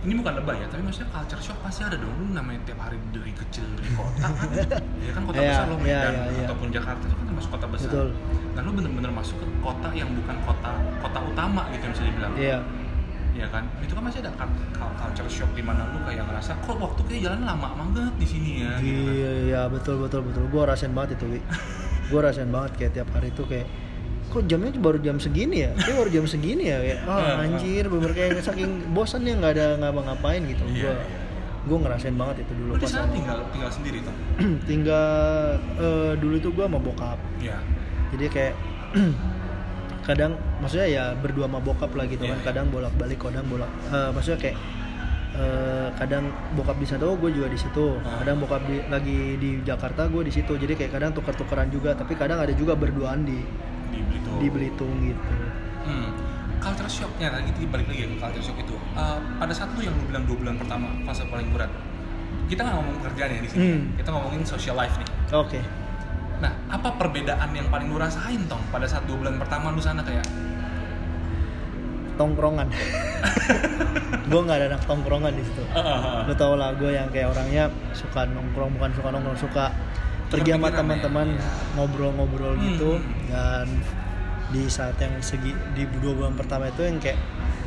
ini bukan lebay ya tapi maksudnya culture shock pasti ada dong. Lu namanya tiap hari dari kecil dari kota kan? Ya kan kota Iya, besar lo iya, Medan iya, iya. ataupun Jakarta itu kan termasuk kota besar. Betul. dan lu bener-bener masuk ke kota yang bukan kota kota utama gitu yang bisa dibilang. Iya. Ya kan? Itu kan masih ada cul- cul- culture shock di mana lu kayak ngerasa kok waktu kayak jalan lama banget di sini ya gitu kan. iya iya betul betul betul. Gue rasain banget itu wi. Gue rasain banget kayak tiap hari itu kayak kok jamnya baru jam segini ya? Kayak baru jam segini ya? Kayak oh anjir bener kayak saking bosan ya nggak ada ngapa-ngapain gitu. Iya, gue iya. gue ngerasain banget itu dulu lu di sana tinggal tinggal sendiri tuh? Tinggal eh, dulu itu gue sama bokap. Ya jadi kayak kadang maksudnya ya berdua sama bokap lah gitu Iya, kan. Iya. kadang bolak balik kadang bolak eh, maksudnya kayak eh, kadang bokap di sana gue juga di situ. Ah. kadang bokap di, lagi di Jakarta gue di situ. Jadi kayak kadang tuker-tukeran juga. Tapi kadang ada juga berduaan di di Belitung di Belitung gitu Hmm. Culture shocknya lagi kita balik lagi ya ke culture shock itu. Uh, pada saat lu yang lu bilang dua bulan pertama fase paling berat. Kita nggak ngomong kerjaan ya di sini. Hmm. Kita ngomongin social life nih. oke Nah, apa perbedaan yang paling lu rasain tong pada saat dua bulan pertama lu sana kayak? tongkrongan gue nggak ada anak tongkrongan di situ lo tau lah gue yang kayak orangnya suka nongkrong bukan suka nongkrong suka pergi sama ya, teman-teman iya. ngobrol-ngobrol Hmm, gitu dan di saat yang segi di dua bulan pertama itu yang kayak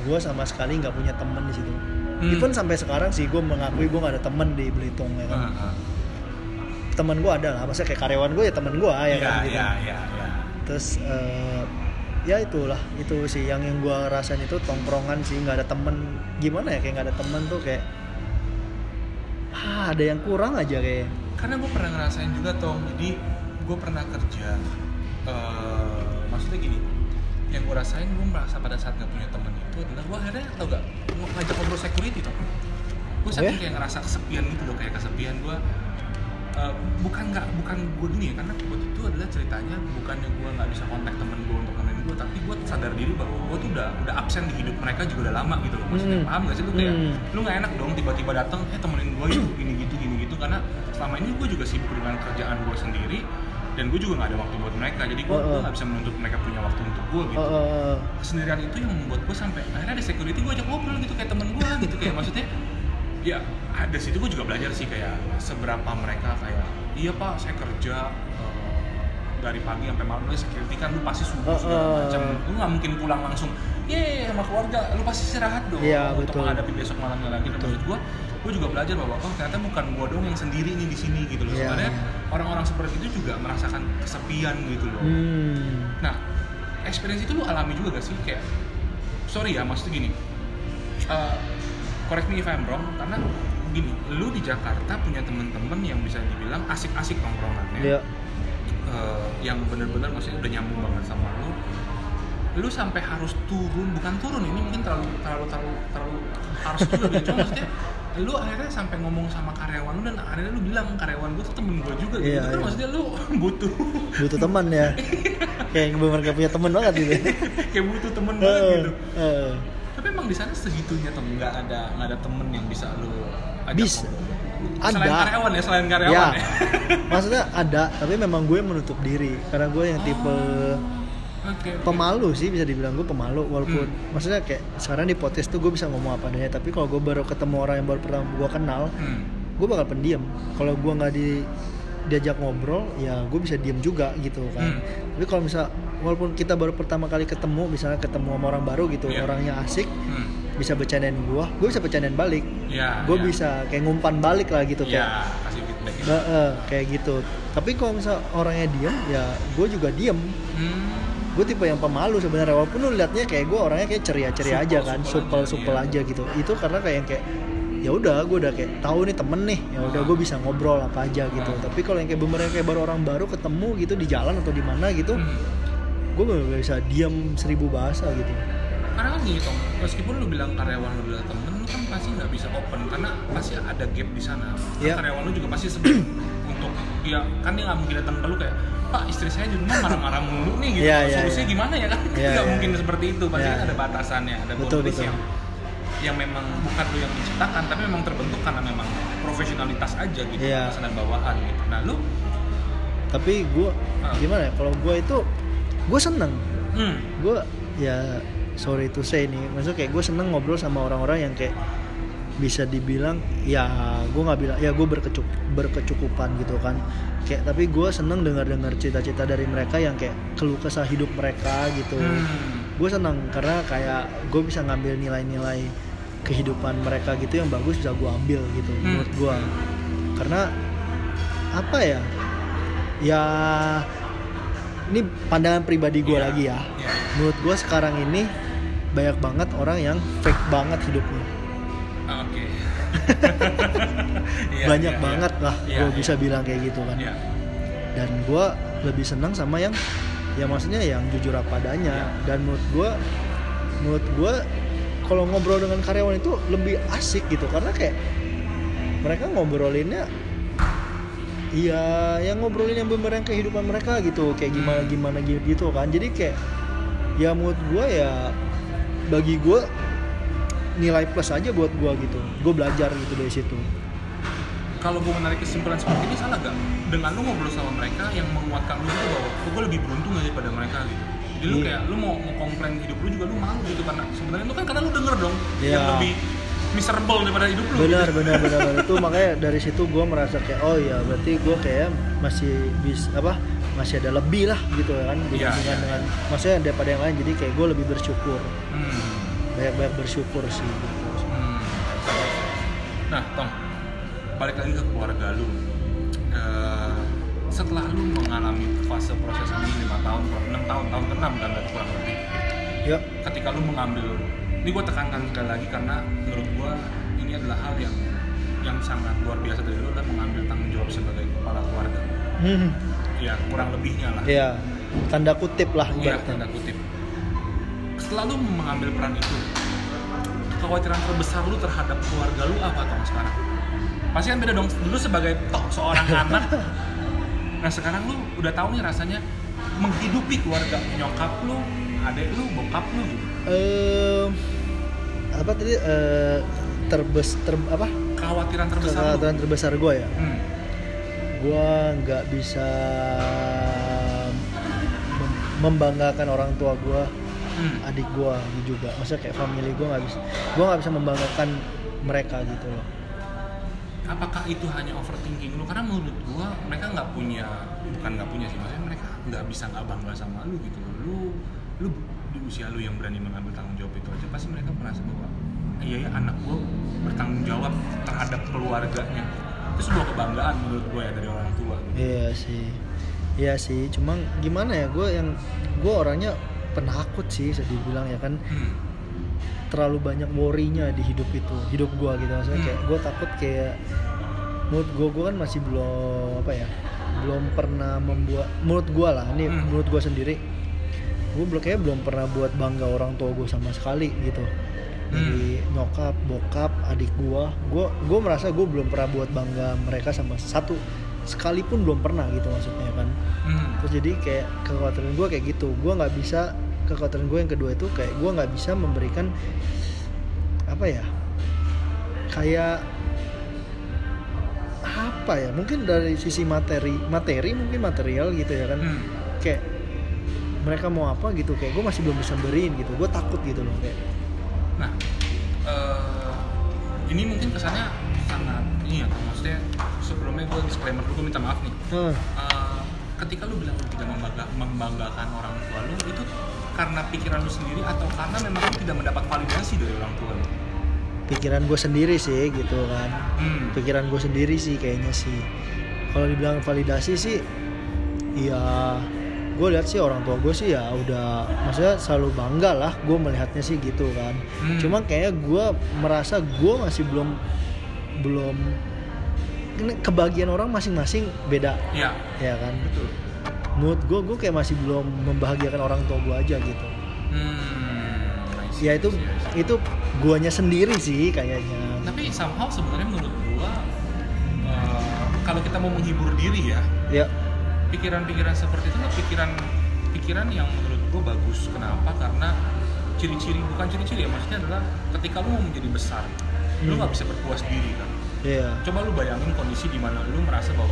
gue sama sekali nggak punya temen di situ Hmm. even sampai sekarang sih gue mengakui gue nggak ada temen di Belitung ya kan Uh, uh. temen gue ada lah maksudnya kayak karyawan gue ya temen gue ya Iya, kan gitu iya, iya, iya. terus eh, ya itulah itu sih yang yang gue rasain itu tongkrongan sih nggak ada temen gimana ya kayak nggak ada temen tuh kayak ah ada yang kurang aja kayak Karena gue pernah ngerasain juga tong. Jadi gue pernah kerja. eh, maksudnya gini, yang gue rasain gue merasa pada saat gak punya temen itu adalah gue akhirnya tau gak mau ngajak ngobrol security tau gue saking kayak ngerasa kesepian gitu loh kayak kesepian gue eh, bukan nggak bukan gue gini ya karena waktu itu adalah ceritanya bukannya gue nggak bisa kontak temen gue untuk nemenin gue tapi gue sadar diri bahwa gue tuh udah udah absen di hidup mereka juga udah lama gitu loh maksudnya Hmm. paham gak sih lu kayak Hmm. lu nggak enak dong tiba-tiba datang eh temenin gue gitu gini gitu karena selama ini gue juga sibuk dengan kerjaan gue sendiri dan gue juga nggak ada waktu buat mereka. Jadi gue Oh, oh. nggak bisa menuntut mereka punya waktu untuk gue gitu. Eh, eh, kesendirian itu yang membuat gue sampai akhirnya ada security gue ajak ngobrol gitu kayak temen gue gitu. Kayak maksudnya ya ada situ gue juga belajar sih kayak seberapa mereka kayak iya pak saya kerja eh, dari pagi sampai malam. Lu security kan lu pasti subuh Oh, segala macam. Lu nggak mungkin pulang langsung ye sama keluarga. Lu pasti istirahat dong Iya, untuk betul. menghadapi besok malamnya lagi. Dan Betul. maksud gue gue juga belajar bahwa oh ternyata bukan gue dong yang sendiri nih di sini gitu loh. Iya, sebenarnya iya. orang-orang seperti itu juga merasakan kesepian gitu loh. Hmm. Nah, experience itu lu alami juga gak sih? Kayak, sorry ya, maksudnya gini, uh, correct me if I'm wrong, karena gini, lu di Jakarta punya temen-temen yang bisa dibilang asik-asik nongkrongannya, ya uh, yang bener-bener maksudnya udah nyambung banget sama lu, lu sampai harus turun, bukan turun ini mungkin terlalu terlalu terlalu terlalu harus juga gitu, cuma maksudnya lu akhirnya sampai ngomong sama karyawan lu dan akhirnya lu bilang karyawan gue tuh temen gue juga gitu, Iya, kan iya. maksudnya lu butuh butuh teman ya kayak bener gak punya teman banget gitu kayak butuh temen banget Eh, gitu. eh. Tapi emang di sana segitunya tuh nggak ada nggak ada temen yang bisa lu ajak Bisa. ngobrol? Selain Ada. karyawan ya, selain karyawan ya ya. maksudnya ada tapi memang gue menutup diri karena gue yang tipe Oke. Pemalu sih bisa dibilang gue pemalu walaupun Hmm. maksudnya kayak sekarang di podcast tuh gue bisa ngomong apa adanya tapi kalau gue baru ketemu orang yang baru pertama gue kenal Hmm. gue bakal pendiam kalau gue nggak di diajak ngobrol ya gue bisa diem juga gitu kan Hmm. tapi kalau misal walaupun kita baru pertama kali ketemu misalnya ketemu sama orang baru gitu Iya. orangnya asik Hmm. bisa bercandain gue gue bisa bercandain balik Ya. gue ya. bisa kayak ngumpan balik lah gitu kayak Ya, kasih feedback. gitu. Eh, kayak gitu tapi kalau misal orangnya diem ya gue juga diem Hmm. Gue tipe yang pemalu sebenarnya walaupun lu liatnya kayak gue orangnya kayak ceria-ceria aja kan supel supel aja, supel iya. aja gitu itu karena kayak yang kayak ya udah gue udah kayak tahu nih temen nih ya udah Ah. gue bisa ngobrol apa aja gitu Ah. tapi kalau yang kayak bener kayak baru orang baru ketemu gitu di jalan atau di mana gitu Hmm. gue gak bisa diam seribu bahasa gitu Karena kan gini Tom, meskipun lu bilang karyawan lu bilang temen, lu kan pasti nggak bisa open karena pasti ada gap di sana. Iya. Karyawan lu juga pasti sebel untuk ya kan dia nggak mungkin datang ke lu kayak Pak istri saya di rumah marah-marah mulu nih gitu. Iya, iya, Solusinya iya. gimana ya kan? Iya, Nggak iya. mungkin seperti itu. Pasti Iya. kan ada batasannya, ada Betul, betul. yang yang memang bukan lu yang menciptakan tapi memang terbentuk karena memang profesionalitas aja gitu Iya. atasan dan bawahan gitu. Nah lu tapi gue Ah. gimana ya kalau gue itu gue seneng hmm, gue ya sorry to say nih maksudnya kayak gue seneng ngobrol sama orang-orang yang kayak bisa dibilang ya gue nggak bilang ya gue berkecup berkecukupan gitu kan kayak tapi gue seneng dengar dengar cita-cita dari mereka yang kayak keluh kesah hidup mereka gitu Hmm. gue seneng karena kayak gue bisa ngambil nilai-nilai kehidupan mereka gitu yang bagus bisa gue ambil gitu Hmm. menurut gue karena apa ya ya ini pandangan pribadi gue Iya. lagi ya Iya. menurut gue sekarang ini banyak banget orang yang fake banget hidupnya Oke. Iya, banyak iya, banget iya. lah Iya, gue iya. bisa bilang kayak gitu kan Iya. dan gue lebih senang sama yang ya maksudnya yang jujur apa adanya Iya. dan menurut gue menurut gue kalau ngobrol dengan karyawan itu lebih asik gitu karena kayak mereka ngobrolinnya iya yang ngobrolin yang bener yang kehidupan mereka gitu kayak gimana Hmm. gimana gitu kan jadi kayak ya menurut gue ya bagi gue nilai plus aja buat gue gitu gue belajar gitu dari situ Kalau gue menarik kesimpulan seperti ini salah gak? Dengan lu ngobrol sama mereka yang menguatkan lu itu bahwa "Oh, gue lebih beruntung daripada mereka gitu. Jadi lu Iya. kayak lu mau mau komplain hidup lu juga lu malu gitu karena sebenarnya lu kan karena lu denger dong Iya. yang lebih miserable daripada hidup lu. benar gitu. benar benar benar. itu makanya dari situ gue merasa kayak oh ya berarti gue kayak masih bis apa masih ada lebih lah gitu kan Iya, dibandingkan iya, dengan maksudnya daripada yang lain jadi kayak gue lebih bersyukur Hmm. Banyak banyak bersyukur sih gitu Hmm. Nah, Tong, balik lagi ke keluarga lu. Eh, setelah lu mengalami fase proses ini lima tahun, enam tahun, tahun ke-6 kan berarti kurang lebih. ya Ketika lu mengambil, ini gue tekankan sekali lagi karena menurut gue ini adalah hal yang yang sangat luar biasa dari lu adalah mengambil tanggung jawab sebagai kepala keluarga. hmm, Ya kurang lebihnya lah. ya tanda kutip lah Iya, ibaratnya. tanda kutip. Setelah lu mengambil peran itu, kekhawatiran terbesar lu terhadap keluarga lu apa Tong sekarang? Pasti kan beda dong. Dulu sebagai tok seorang anak, nah sekarang lu udah tahu nih rasanya menghidupi keluarga nyokap lu, adek lu, bokap lu gitu. Em, apa tadi eh, terbes ter apa Kekhawatiran terbesar lu. kekhawatiran terbesar gue ya Hmm. gue nggak bisa mem- membanggakan orang tua gue Hmm. adik gue juga maksudnya kayak family gue nggak bisa gue nggak bisa membanggakan mereka gitu loh Apakah itu hanya overthinking lu? Karena menurut gua mereka nggak punya, bukan nggak punya sih, maksudnya mereka nggak bisa nggak bangga sama lu gitu. Lu, lu di usia lu yang berani mengambil tanggung jawab itu aja, pasti mereka merasa bahwa iya ya anak gua bertanggung jawab terhadap keluarganya. Itu sebuah kebanggaan menurut gua ya dari orang tua. Gitu. iya sih iya sih cuma gimana ya gue yang gue orangnya penakut sih bisa dibilang ya kan Hmm. terlalu banyak worry-nya di hidup itu hidup gua gitu maksudnya Hmm. kayak gue takut kayak menurut gua gua kan masih belum apa ya belum pernah membuat menurut gua lah ini Hmm. menurut gua sendiri gue belum kayak belum pernah buat bangga orang tua gue sama sekali gitu dari Hmm. nyokap bokap adik gua gua gua merasa gue belum pernah buat bangga mereka sama satu sekalipun belum pernah gitu maksudnya kan. Hmm. terus jadi kayak kekhawatiran gue kayak gitu. Gue nggak bisa kekhawatiran gue yang kedua itu kayak gue nggak bisa memberikan apa ya kayak apa ya mungkin dari sisi materi materi mungkin material gitu ya kan. Hmm. kayak mereka mau apa gitu kayak gue masih belum bisa beriin gitu. Gue takut gitu loh kayak. Nah, eh, ini mungkin kesannya sangat ini ya, maksudnya sebelumnya gue disclaimer dulu, gue minta maaf nih. "Hah, Eh, ketika lu bilang lu tidak membangga, membanggakan orang tua lu itu karena pikiran lu sendiri atau karena memang lu tidak mendapat validasi dari orang tua lu? pikiran gue sendiri sih gitu kan Hmm. pikiran gue sendiri sih kayaknya sih kalau dibilang validasi sih ya gue lihat sih orang tua gue sih ya udah maksudnya selalu bangga lah gue melihatnya sih gitu kan Hmm. cuma kayaknya gue merasa gue masih belum belum kebagian orang masing-masing beda Iya, ya kan betul. menurut gue gue kayak masih belum membahagiakan orang tua gue aja gitu Hmm. See, ya itu see, itu guanya sendiri sih kayaknya Tapi somehow sebenarnya menurut gua eh, kalau kita mau menghibur diri ya, ya pikiran-pikiran seperti itu pikiran pikiran yang menurut gua bagus. Kenapa? Karena ciri-ciri bukan ciri-ciri ya maksudnya adalah ketika lu mau menjadi besar, lu Hmm. nggak bisa berpuas diri kan. ya Coba lu bayangin kondisi di mana lu merasa bahwa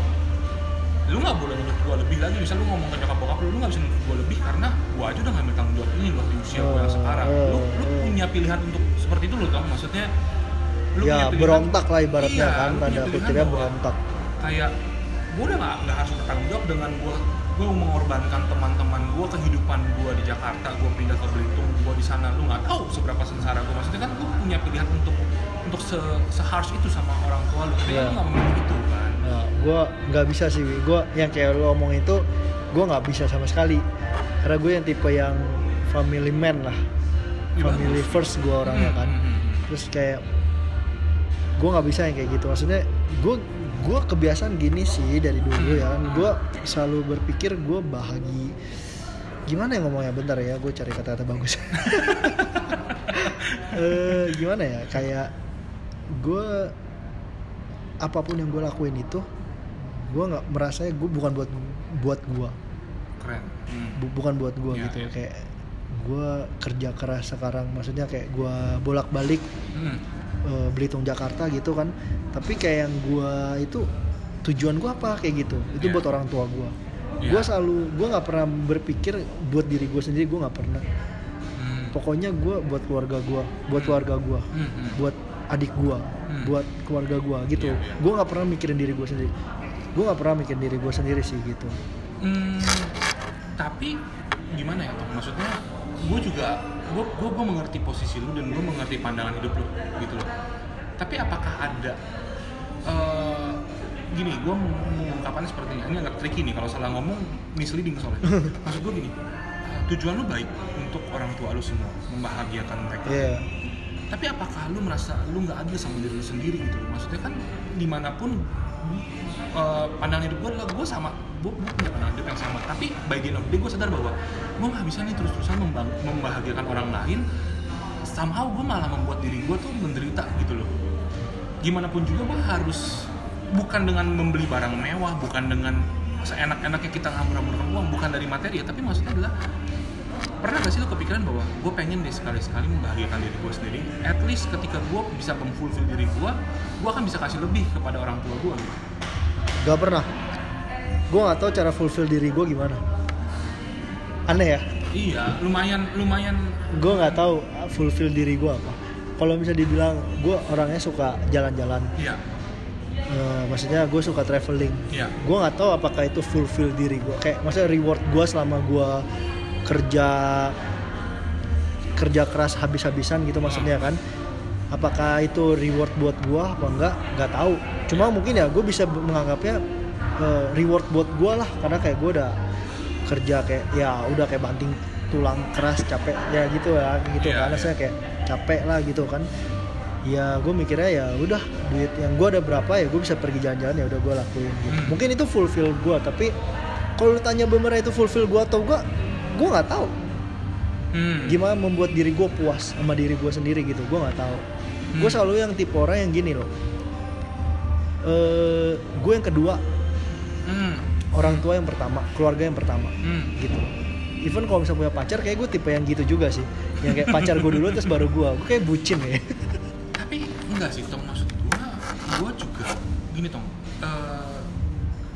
lu nggak boleh nunjuk gue lebih lagi. Misal lu ngomong ke nyokap bokap lu lu nggak bisa nuntut gue lebih karena gue aja udah ngambil tanggung jawab ini loh di usia gue yang Oh, sekarang. lu lu oh. punya pilihan untuk seperti itu loh toh maksudnya lu ya punya pilihan- berontak lah ibaratnya Iya, kan lu kutipnya bahwa berontak. kayak gue udah gak, nggak harus bertanggung jawab dengan gue gue mengorbankan teman-teman gue kehidupan gue di Jakarta gue pindah ke Belitung gue di sana. Lu nggak tahu seberapa sengsara gue maksudnya kan lu punya pilihan untuk untuk se, seharsh itu sama orang tua lu tapi Iya. lu nggak memilih itu kan Nah, gue nggak bisa sih, gue yang kayak lu omong itu, gue nggak bisa sama sekali. Karena gue yang tipe yang family man lah, Iya, family bagus. first gue orangnya Hmm, kan. hmm, hmm. Terus kayak gue nggak bisa yang kayak gitu. Maksudnya gue gue kebiasaan gini sih dari dulu ya kan. Gue selalu berpikir gue bahagi. Gimana ya ngomongnya bentar ya, gue cari kata-kata bagus. Eh, gimana ya, kayak gue apa pun yang gue lakuin itu gue nggak merasa gue bukan buat buat gue keren Hmm. Bu- bukan buat gue Iya, gitu iya. kayak gue kerja keras sekarang maksudnya kayak gue bolak balik Hmm. Belitung Jakarta gitu kan tapi kayak yang gue itu tujuan gue apa kayak gitu itu Iya. buat orang tua gue Iya. gue selalu gue nggak pernah berpikir buat diri gue sendiri gue nggak pernah Hmm. pokoknya gue buat keluarga gue buat Hmm. keluarga gue Hmm, hmm. buat adik gua, Hmm. buat keluarga gua gitu. Iya, iya. Gua nggak pernah mikirin diri gua sendiri. Gua nggak pernah mikirin diri gua sendiri sih gitu. Hmm, tapi gimana ya? Maksudnya gue juga gue gue gue mengerti posisi lu dan gue mengerti pandangan hidup lu gitu loh. Tapi apakah ada eh, gini? Gue mengungkapkan seperti ini. Ini agak tricky nih kalau salah ngomong misleading soalnya. Maksud gue gini. Tujuan lu baik untuk orang tua lu semua, membahagiakan mereka. Iya. Tapi apakah lu merasa lu nggak adil sama diri lu sendiri gitu? Maksudnya kan di mana pun uh, pandangan hidup gue adalah gue sama gue punya pandangan hidup yang sama. Tapi by the gue sadar bahwa gue nggak bisa nih terus-terusan membahagiakan orang lain. Somehow gue malah membuat diri gue tuh menderita gitu loh. Gimana pun juga gue harus bukan dengan membeli barang mewah bukan dengan seenak-enaknya kita ngambur-ngamburkan uang bukan dari materi ya tapi maksudnya adalah pernah gak sih lo kepikiran bahwa gue pengen deh sekali-sekali membahagiakan diri gue sendiri at least ketika gue bisa memfulfill diri gue gue akan bisa kasih lebih kepada orang tua gue gitu Gak pernah. Gua nggak tahu cara fulfill diri gua gimana. Aneh ya. iya lumayan lumayan Gua nggak tahu uh, fulfill diri gua apa. Kalau bisa dibilang gua orangnya suka jalan-jalan. iya Eh, maksudnya gue suka traveling. iya gue nggak tahu apakah itu fulfill diri gue kayak maksudnya reward gue selama gue kerja kerja keras habis-habisan gitu maksudnya kan apakah itu reward buat gue apa enggak nggak tahu cuma mungkin ya gue bisa menganggapnya eh, reward buat gue lah karena kayak gue udah kerja kayak ya udah kayak banting tulang keras capek ya gitu ya gitu Iya, karena iya. saya kayak capek lah gitu kan ya gue mikirnya ya udah duit yang gue ada berapa ya gue bisa pergi jalan-jalan ya udah gue lakuin gitu. Hmm. mungkin itu fulfill gue tapi kalau ditanya bener itu fulfill gue atau gue gue nggak tahu. Hmm. gimana membuat diri gue puas sama diri gue sendiri gitu gue nggak tahu. Gue Hmm. selalu yang tipe orang yang gini loh. Eh gue yang kedua. Hmm. orang tua yang pertama keluarga yang pertama Hmm. gitu. Even kalau misalnya punya pacar kayak gue tipe yang gitu juga sih. Yang kayak pacar gue dulu terus baru gue gue kayak bucin ya. Tapi enggak sih tong maksud gua gua juga gini tong eh,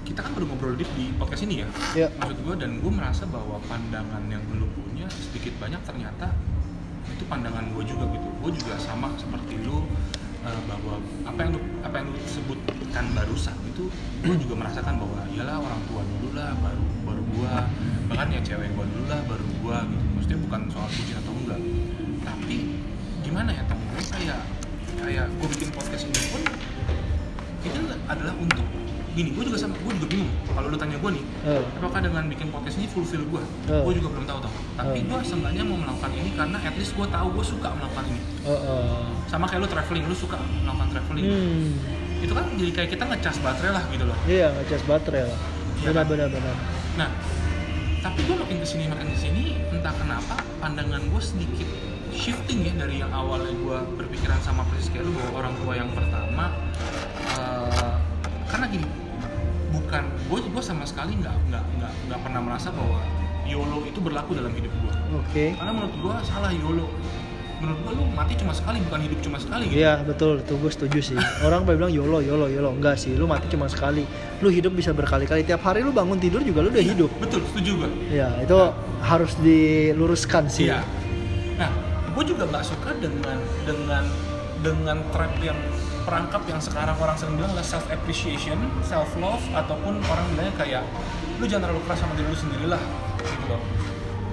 kita kan baru ngobrol deep di podcast ini ya. Iya. maksud gua dan gua merasa bahwa pandangan yang lu punya sedikit banyak ternyata itu pandangan gua juga gitu. Gua juga sama seperti lu eh, bahwa apa yang lu apa yang lu sebutkan barusan itu gua juga merasakan bahwa iyalah orang tua dulu lah baru baru gua. Bahkan ya cewek gua dulu lah baru gua gitu. Maksudnya bukan soal bucin atau enggak. Tapi gimana ya temen gue kayak kayak gue bikin podcast ini pun itu adalah untuk gini gue juga sama gue juga bingung. Kalau lu tanya gue nih Eh, apakah dengan bikin podcast ini fulfill gue Eh. gue juga belum tahu tau tapi Eh. gue seenggaknya mau melakukan ini karena at least gue tahu gue suka melakukan ini. Eh, eh. sama kayak lu traveling lu suka melakukan traveling. Hmm. Itu kan jadi kayak kita ngecas baterai lah gitu loh. Iya ngecas baterai lah. Iya benar kan? benar benar Nah, tapi gue makin ke sini makin ke sini entah kenapa pandangan gue sedikit shifting ya dari yang awalnya gue berpikiran sama persis kayak lu bahwa orang tua yang pertama eh, karena gini bukan gue gue sama sekali nggak nggak nggak nggak pernah merasa bahwa YOLO itu berlaku dalam hidup gue oke karena menurut gue salah YOLO menurut gua lu mati cuma sekali bukan hidup cuma sekali gitu Iya betul, tuh gue setuju sih. Orang pada bilang yolo, yolo, yolo. Enggak sih, lu mati cuma sekali. Lu hidup bisa berkali-kali. Tiap hari lu bangun tidur juga lu udah hidup. betul setuju gua Iya, itu harus diluruskan sih. Iya. Nah, gue juga nggak suka dengan dengan dengan trap yang perangkap yang sekarang orang sering bilang adalah self appreciation, self love ataupun orang bilangnya kayak lu jangan terlalu keras sama diri lu sendiri lah gitu loh.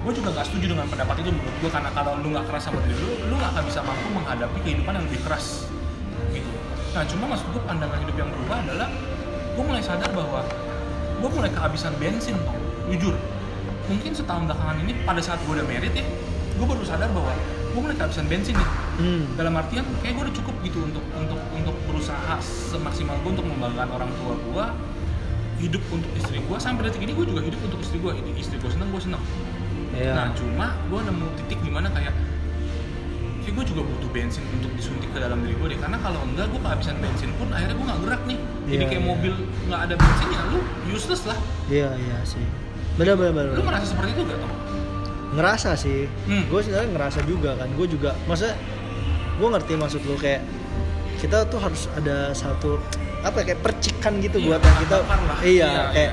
Gue juga nggak setuju dengan pendapat itu menurut gue karena kalau lu nggak keras sama diri lu, lu nggak akan bisa mampu menghadapi kehidupan yang lebih keras gitu. Nah, cuma maksud gue pandangan hidup yang berubah adalah gue mulai sadar bahwa gue mulai kehabisan bensin bang, jujur. Mungkin setahun belakangan ini pada saat gue udah merit ya, gue baru sadar bahwa gue mulai kehabisan bensin nih Hmm. dalam artian kayak gue udah cukup gitu untuk untuk untuk berusaha semaksimal gue untuk membanggakan orang tua gue hidup untuk istri gue sampai detik ini gue juga hidup untuk istri gue ini istri gue seneng gue seneng Iya. nah cuma gue nemu titik di mana kayak kayak gue juga butuh bensin untuk disuntik ke dalam diri gue deh karena kalau enggak gue kehabisan bensin pun akhirnya gue nggak gerak nih jadi Iya, kayak iya. mobil nggak ada bensin ya lu useless lah Iya, iya sih. Benar, benar, benar. lu merasa seperti itu gak Tom? ngerasa sih. Hmm. Gue sebenarnya ngerasa juga kan. Gue juga, maksudnya gue ngerti maksud lu kayak kita tuh harus ada satu apa ya, kayak percikan gitu Iya, buat yang kita lah. iya, Iya, kayak iya.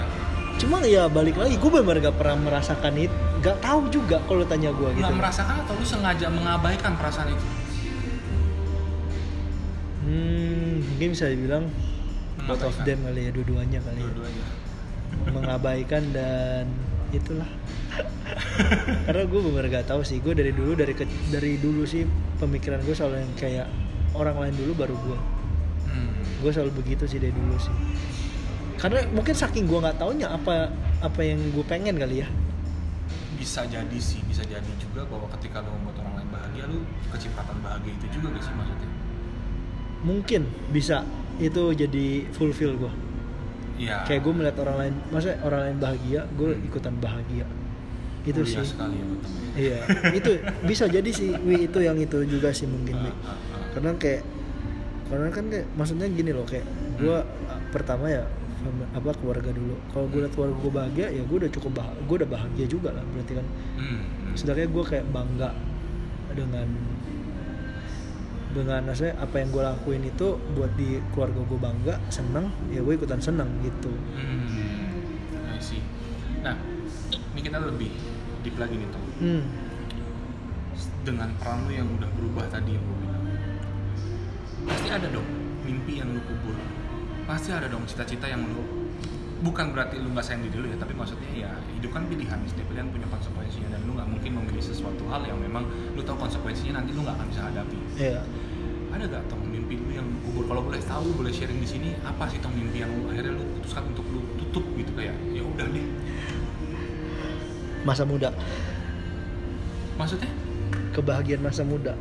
cuma ya balik lagi gue benar gak pernah merasakan itu gak tahu juga kalau tanya gue gitu. Nggak merasakan atau lu sengaja mengabaikan perasaan itu? Hmm mungkin bisa dibilang both of them kali ya dua-duanya kali ya. Dua-duanya. Mengabaikan dan itulah. Karena gue bener gak tahu sih gue dari dulu dari ke- dari dulu sih pemikiran gue selalu yang kayak orang lain dulu baru gue Hmm. gue selalu begitu sih dari dulu sih. Karena mungkin saking gue nggak taunya apa apa yang gue pengen kali ya. Bisa jadi sih bisa jadi juga bahwa ketika lo membuat orang lain bahagia lu kecepatan bahagia itu juga gak sih maksudnya? Mungkin bisa. Itu jadi fulfill gue iya. Kayak gue melihat orang lain maksudnya orang lain bahagia gue ikutan bahagia. Itu mulia sih. sekali ya lo iya. Itu bisa jadi sih wi itu yang itu juga sih mungkin ah, ah. Karena kayak karena kan kayak maksudnya gini loh kayak gue pertama ya apa keluarga dulu. Kalau gue liat keluarga gue bahagia ya gue udah cukup bah gue udah bahagia juga lah berarti kan. Hmm, hmm. sedangkan gue kayak bangga dengan dengan maksudnya apa yang gue lakuin itu buat di keluarga gue bangga seneng ya gue ikutan seneng gitu. Hmm, I see. Nah, ini kita lebih deep lagi nih Tom. hmm. Dengan peran lu yang udah berubah tadi yang gue pasti ada dong mimpi yang lu kubur. Pasti ada dong cita-cita yang lu bukan berarti lu nggak sayang diri lu ya, tapi maksudnya ya hidup kan pilihan, setiap pilihan punya konsekuensinya dan lu nggak mungkin memilih sesuatu hal yang memang lu tahu konsekuensinya nanti lu nggak akan bisa hadapi. ya Ada gak tong mimpi lu yang kubur? Kalau boleh tahu, boleh sharing di sini apa sih tong mimpi yang lu akhirnya lu putuskan untuk lu tutup gitu kayak ya udah deh. masa muda Maksudnya? kebahagiaan masa muda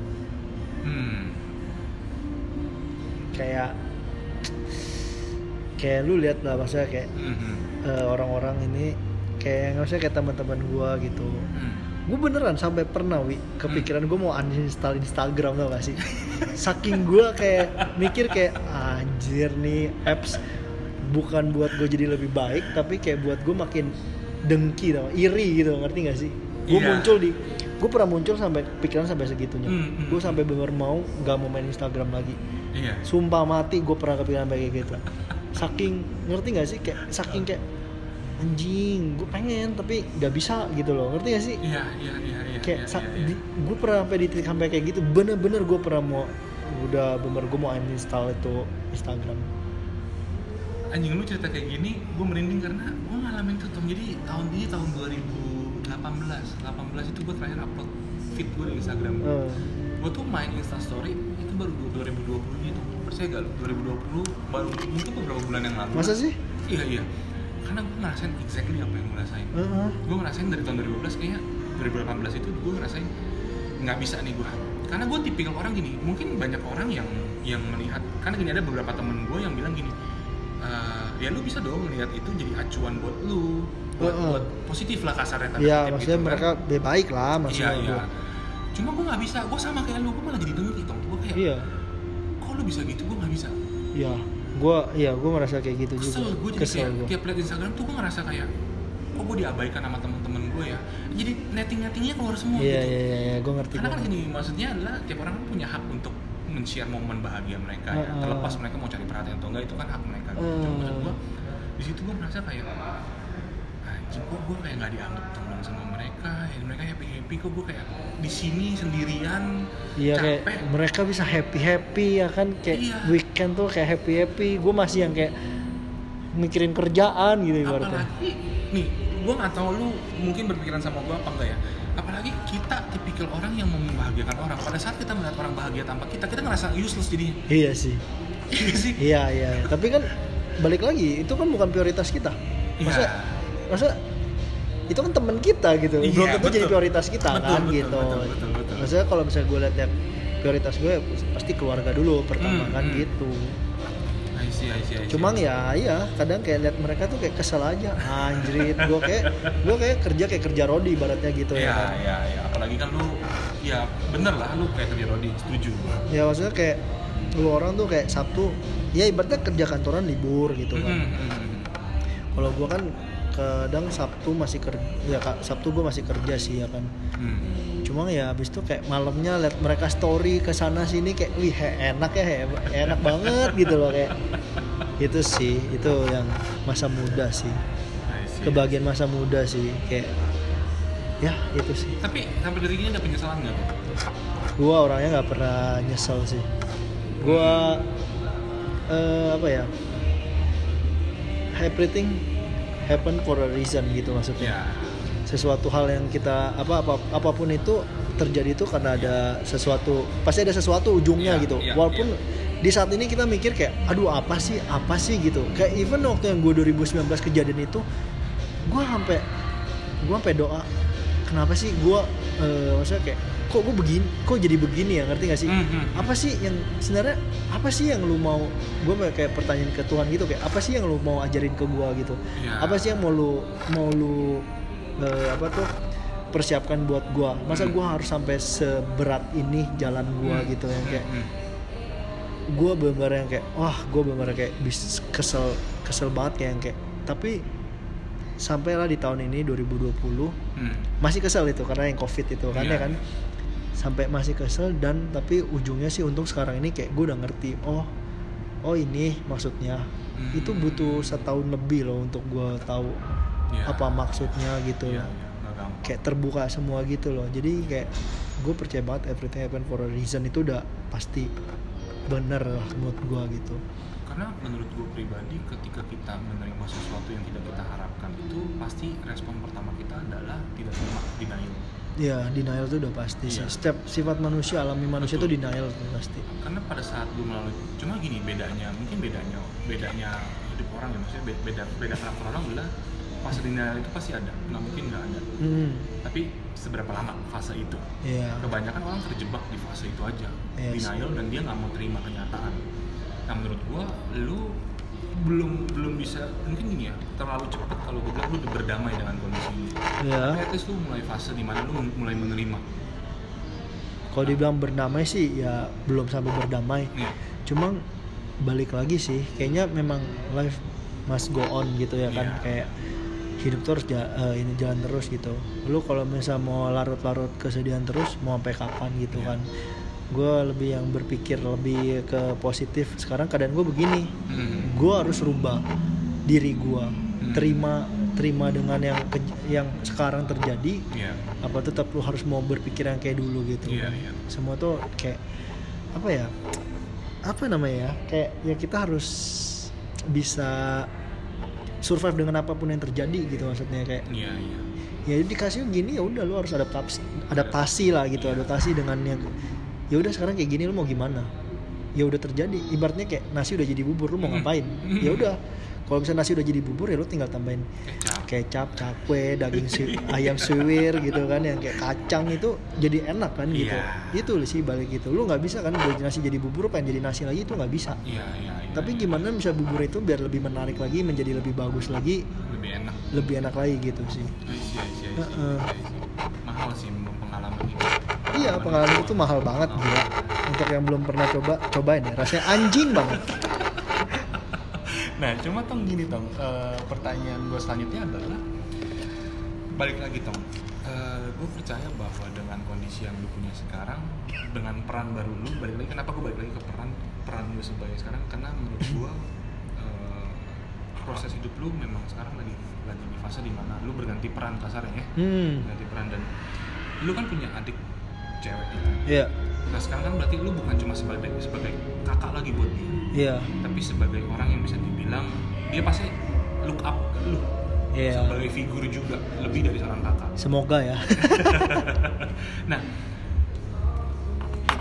Hmm. Kayak kayak lu lihat lah maksudnya kayak Mhm. eh, orang-orang ini kayak maksudnya kayak teman-teman gua gitu. Hmm. gue beneran sampai pernah wi kepikiran gue mau uninstall Instagram tau gak sih? Saking gue kayak mikir kayak anjir nih apps bukan buat gue jadi lebih baik tapi kayak buat gue makin dengki tau iri gitu ngerti gak sih? Gue Iya. muncul di gue pernah muncul sampai pikiran sampai segitunya. Hmm, hmm, gue sampai bener mau nggak mau main Instagram lagi Iya. sumpah mati gue pernah kepikiran kayak gitu saking ngerti gak sih kayak saking kayak anjing gue pengen tapi nggak bisa gitu loh ngerti gak sih Iya, iya, iya, iya. kayak iya, sa- iya, iya. di- gue pernah sampai di titik sampai kayak gitu bener-bener gue pernah mau udah bener gue mau uninstall itu Instagram Anjing lu cerita kayak gini, gue merinding karena gue ngalamin tuh Tom. Jadi tahun ini tahun 2018, 18 itu gue terakhir upload feed gue di Instagram. Eh, Gue tuh main Instastory itu baru 2020 gitu. Percaya gak lu? 2020 baru mungkin beberapa bulan yang lalu. masa sih Iya iya. Karena gue ngerasain exactly apa yang gue rasain. Heeh. gue ngerasain dari tahun 2012 kayaknya 2018 itu gue ngerasain nggak bisa nih gue karena gue tipikal orang gini mungkin banyak orang yang yang melihat karena gini ada beberapa temen gue yang bilang gini "Eh, ya lu bisa dong melihat itu jadi acuan buat lu buat, Heeh. buat positif lah kasarnya tanda ya maksudnya gitu kan. mereka lebih baik lah iya maksudnya iya gua. cuma gue nggak bisa gue sama kayak lu gue malah jadi dengki tong kayak iya. Kok lu bisa gitu? Gue nggak bisa. Iya. Gue iya gue merasa kayak gitu kesel juga. gue jadi kesel kayak gue tiap lihat Instagram tuh gue ngerasa kayak kok gue diabaikan sama temen-temen gue ya? Jadi netting nettingnya keluar semua iya gitu. iya iya iya, gue ngerti karena gua kan gini maksudnya adalah tiap orang kan punya hak untuk men-share momen bahagia mereka ya. Terlepas mereka mau cari perhatian atau enggak itu kan hak mereka. Gitu. Cuma maksud gue di situ gue merasa kayak kok gue kayak nggak dianggap teman sama mereka? Ya mereka happy happy kok gue kayak di sini sendirian Iya kayak capek. mereka bisa happy happy ya kan? Kayak Iya. weekend tuh kayak happy happy gue masih yang kayak mikirin kerjaan gitu ibaratnya. Apalagi nih gue nggak tahu lu mungkin berpikiran sama gue apa enggak ya. Apalagi kita tipikal orang yang mau membahagiakan orang. Pada saat kita melihat orang bahagia tanpa kita kita ngerasa useless jadinya. Iya sih. Iya sih. Iya iya. Tapi kan balik lagi itu kan bukan prioritas kita. Masa Iya. Masa itu kan temen kita gitu. Iya, belum tentu jadi prioritas kita Betul, kan betul, gitu. betul, betul, betul. maksudnya kalau misalnya gue lihat ya prioritas gue ya pasti keluarga dulu pertama Hmm, kan hmm. gitu. I see, I see, I see. Cuman ya iya kadang kayak lihat mereka tuh kayak kesel aja. Anjrit gue kayak gue kayak kerja kayak kerja rodi ibaratnya gitu ya ya kan. ya ya apalagi kan lu ya bener lah lu kayak kerja Rodi setuju. Ya maksudnya kayak lu orang tuh kayak Sabtu ya ibaratnya kerja kantoran libur gitu kan. Mm, mm, mm. kalau gue kan kadang Sabtu masih kerja ya Kak, Sabtu gue masih kerja sih ya kan. Mm. cuma ya abis itu kayak malamnya liat mereka story ke sana sini kayak wih he- enak ya he- enak banget gitu loh kayak. Itu sih itu yang masa muda sih. Kebagian masa muda sih kayak ya itu sih. Tapi sampai detik ini ada penyesalan nggak gua orangnya nggak pernah nyesel sih. Gua eh, apa ya everything happen for a reason gitu maksudnya. Ya. Sesuatu hal yang kita apa apa apa pun itu terjadi itu karena ada sesuatu pasti ada sesuatu ujungnya Iya, gitu. iya, walaupun di saat ini kita mikir kayak aduh apa sih apa sih? gitu. Kayak even waktu yang gue 2019 kejadian itu gue sampai gue sampai doa kenapa sih gue eh, maksudnya kayak kok gue begini kok jadi begini ya ngerti gak sih Hmm, hmm. apa sih yang sebenarnya apa sih yang lu mau gue kayak pertanyaan ke Tuhan gitu kayak apa sih yang lu mau ajarin ke gue gitu Iya. apa sih yang mau lu mau lu eh, apa tuh persiapkan buat gua masa Hmm. gua harus sampai seberat ini jalan gua Hmm. gitu yang kayak Mm, gua bener yang kayak wah gua bener kayak bis kesel kesel banget kayak yang kayak tapi sampailah di tahun ini 2020 mm. masih kesel itu karena yang covid itu kan Iya, ya kan iya. Sampai masih kesel dan tapi ujungnya sih untuk sekarang ini kayak gue udah ngerti oh oh ini maksudnya Hmm. itu butuh setahun lebih loh untuk gue tahu Ya. apa maksudnya gitu nggak gampang. kayak terbuka semua gitu loh jadi kayak gue percaya banget everything happen for a reason itu udah pasti bener lah menurut gue gitu karena menurut gue pribadi ketika kita menerima sesuatu yang tidak kita harapkan itu pasti respon pertama kita adalah tidak terima denial ya denial itu udah pasti sih. Iya. setiap sifat manusia alami manusia itu Betul. denial tuh pasti. Karena pada saat gue melalui cuma gini bedanya mungkin bedanya bedanya hidup orang ya maksudnya be- beda beda karakter orang adalah fase denial itu pasti ada nggak mungkin nggak ada. Hmm tapi seberapa lama fase itu? Ya kebanyakan orang terjebak di fase itu aja. Yes. denial dan dia nggak mau terima kenyataan. Nah menurut gua lu belum belum bisa mungkin gini ya terlalu cepat. Kalau gue bilang lu udah berdamai dengan kondisi ini ya tapi at least lu mulai fase di mana lu mulai menerima. Kalau dibilang berdamai sih ya belum sampai berdamai. Iya. cuma balik lagi sih kayaknya memang life must go on gitu ya kan. Iya. kayak hidup terus ja- eh, ini jalan terus gitu. Lu kalau misal mau larut-larut kesedihan terus mau sampai kapan gitu Iya. kan gue lebih yang berpikir lebih ke positif sekarang keadaan gue begini Hmm. gue harus rubah diri gue Hmm. terima terima dengan yang ke- yang sekarang terjadi Iya. apa tetap lu harus mau berpikir yang kayak dulu gitu kan. iya. semua tuh kayak apa ya apa namanya ya kayak ya kita harus bisa survive dengan apa pun yang terjadi gitu maksudnya kayak Iya, iya. ya dikasih gini ya udah lu harus adaptasi adaptasi lah gitu Iya. adaptasi dengan yang ya udah sekarang kayak gini lu mau gimana ya udah terjadi ibaratnya kayak nasi udah jadi bubur lu mau Mm. ngapain ya udah kalau misalnya nasi udah jadi bubur ya lu tinggal tambahin Kecap. cakwe, daging su- ayam suwir gitu kan yang kayak kacang itu jadi enak kan gitu. Iya. Itu sih balik gitu. Lu nggak bisa kan buat nasi jadi bubur pengen jadi nasi lagi itu nggak bisa. Iya, iya, iya. Tapi gimana bisa bubur itu biar lebih menarik lagi, menjadi lebih bagus lagi, lebih enak. lebih enak lagi gitu sih. Iya, iya, iya, iya, iya, iya. Mahal sih pengalaman ini. Iya pengalaman itu mahal banget gila. Untuk yang belum pernah coba, cobain ya. Rasanya anjing banget. Nah, cuma tong gini tong, eh, pertanyaan gue selanjutnya adalah balik lagi Tom gue percaya bahwa dengan kondisi yang lu punya sekarang dengan peran baru lu balik lagi kenapa gue balik lagi ke peran peran lu sebagai sekarang karena menurut gue eh, proses hidup lu memang sekarang lagi lagi di fase di mana lu berganti peran kasarnya ya hmm berganti peran dan lu kan punya adik cewek itu iya. Nah sekarang kan berarti lu bukan cuma sebagai sebagai kakak lagi buat dia. Iya. Tapi sebagai orang yang bisa dibilang dia pasti look up ke lu. Iya. Sebagai figur juga lebih dari seorang kakak. Semoga ya. Nah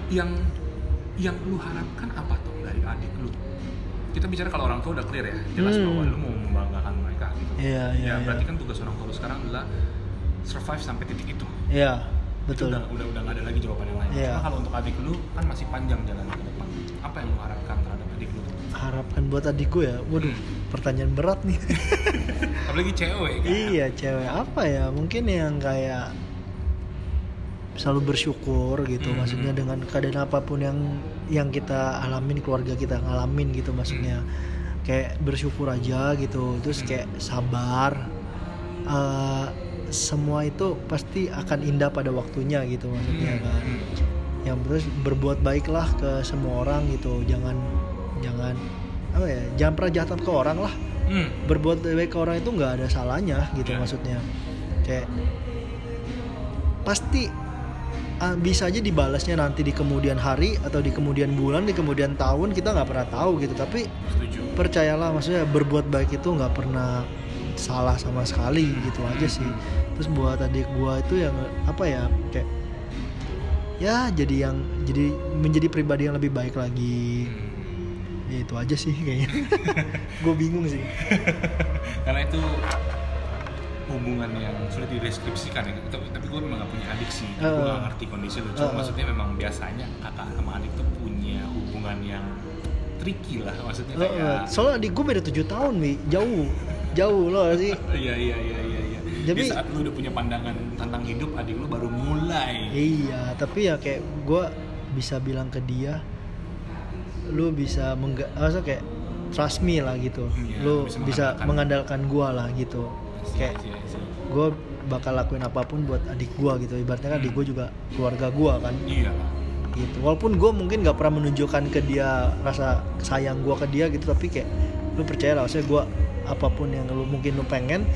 yang yang lu harapkan apa tuh dari adik lu? Kita bicara kalau orang tua udah clear ya jelas Hmm. bahwa lu mau membanggakan mereka gitu. Iya iya ya berarti kan tugas orang tua lu sekarang adalah survive sampai titik itu itu betul udah udah udah nggak ada lagi jawaban yang lain. Iya. cuma kalau untuk adik lu kan masih panjang jalan ke depan. Apa yang lu harapkan terhadap adik lu? Harapkan buat adik gue ya? Waduh Hmm. pertanyaan berat nih. Apalagi cewek kan? Iya cewek. Apa ya? Mungkin yang kayak selalu bersyukur gitu Hmm. maksudnya dengan keadaan apa pun yang yang kita alamin keluarga kita ngalamin gitu maksudnya. Kayak bersyukur aja gitu terus Hmm. kayak sabar. Eh, semua itu pasti akan indah pada waktunya gitu maksudnya Hmm, kan. Yang terus berbuat baiklah ke semua orang gitu. Jangan jangan apa ya jangan pernah jahat ke orang lah. Hmm. berbuat baik ke orang itu nggak ada salahnya gitu Ya. maksudnya. Kayak pasti ah, bisa aja dibalasnya nanti di kemudian hari atau di kemudian bulan di kemudian tahun kita nggak pernah tahu gitu. Tapi setuju. percayalah maksudnya berbuat baik itu nggak pernah salah sama sekali gitu aja sih. Terus buat adik gua itu yang apa ya kayak ya jadi yang jadi menjadi pribadi yang lebih baik lagi. Hmm. ya itu aja sih kayaknya. Gue bingung sih. Karena itu hubungan yang sulit dideskripsikan ya. Tapi, tapi gue memang gak punya adik sih. Gue Uh. gak ngerti kondisi lu cuma Uh. maksudnya memang biasanya kakak sama adik tuh punya hubungan yang tricky lah. Maksudnya Lo, kayak soalnya adik gue beda 7 tahun wi jauh jauh loh sih. Iya iya iya iya iya. Di Jadi- saat lu udah punya pandangan tentang hidup adik lu baru mulai. Iya tapi ya kayak gue bisa bilang ke dia lu bisa mengga masa kayak trust me lah gitu. Iya, lu bisa bisa, mengandalkan. mengandalkan gue lah gitu. Kayak Iya, iya. gue bakal lakuin apa pun buat adik gue gitu. Ibaratnya kan adik gue juga keluarga gue kan. Iya. Gitu. Walaupun gue mungkin nggak pernah menunjukkan ke dia rasa sayang gue ke dia gitu tapi kayak lu percaya lah maksudnya gue apa pun yang lu mungkin lu pengen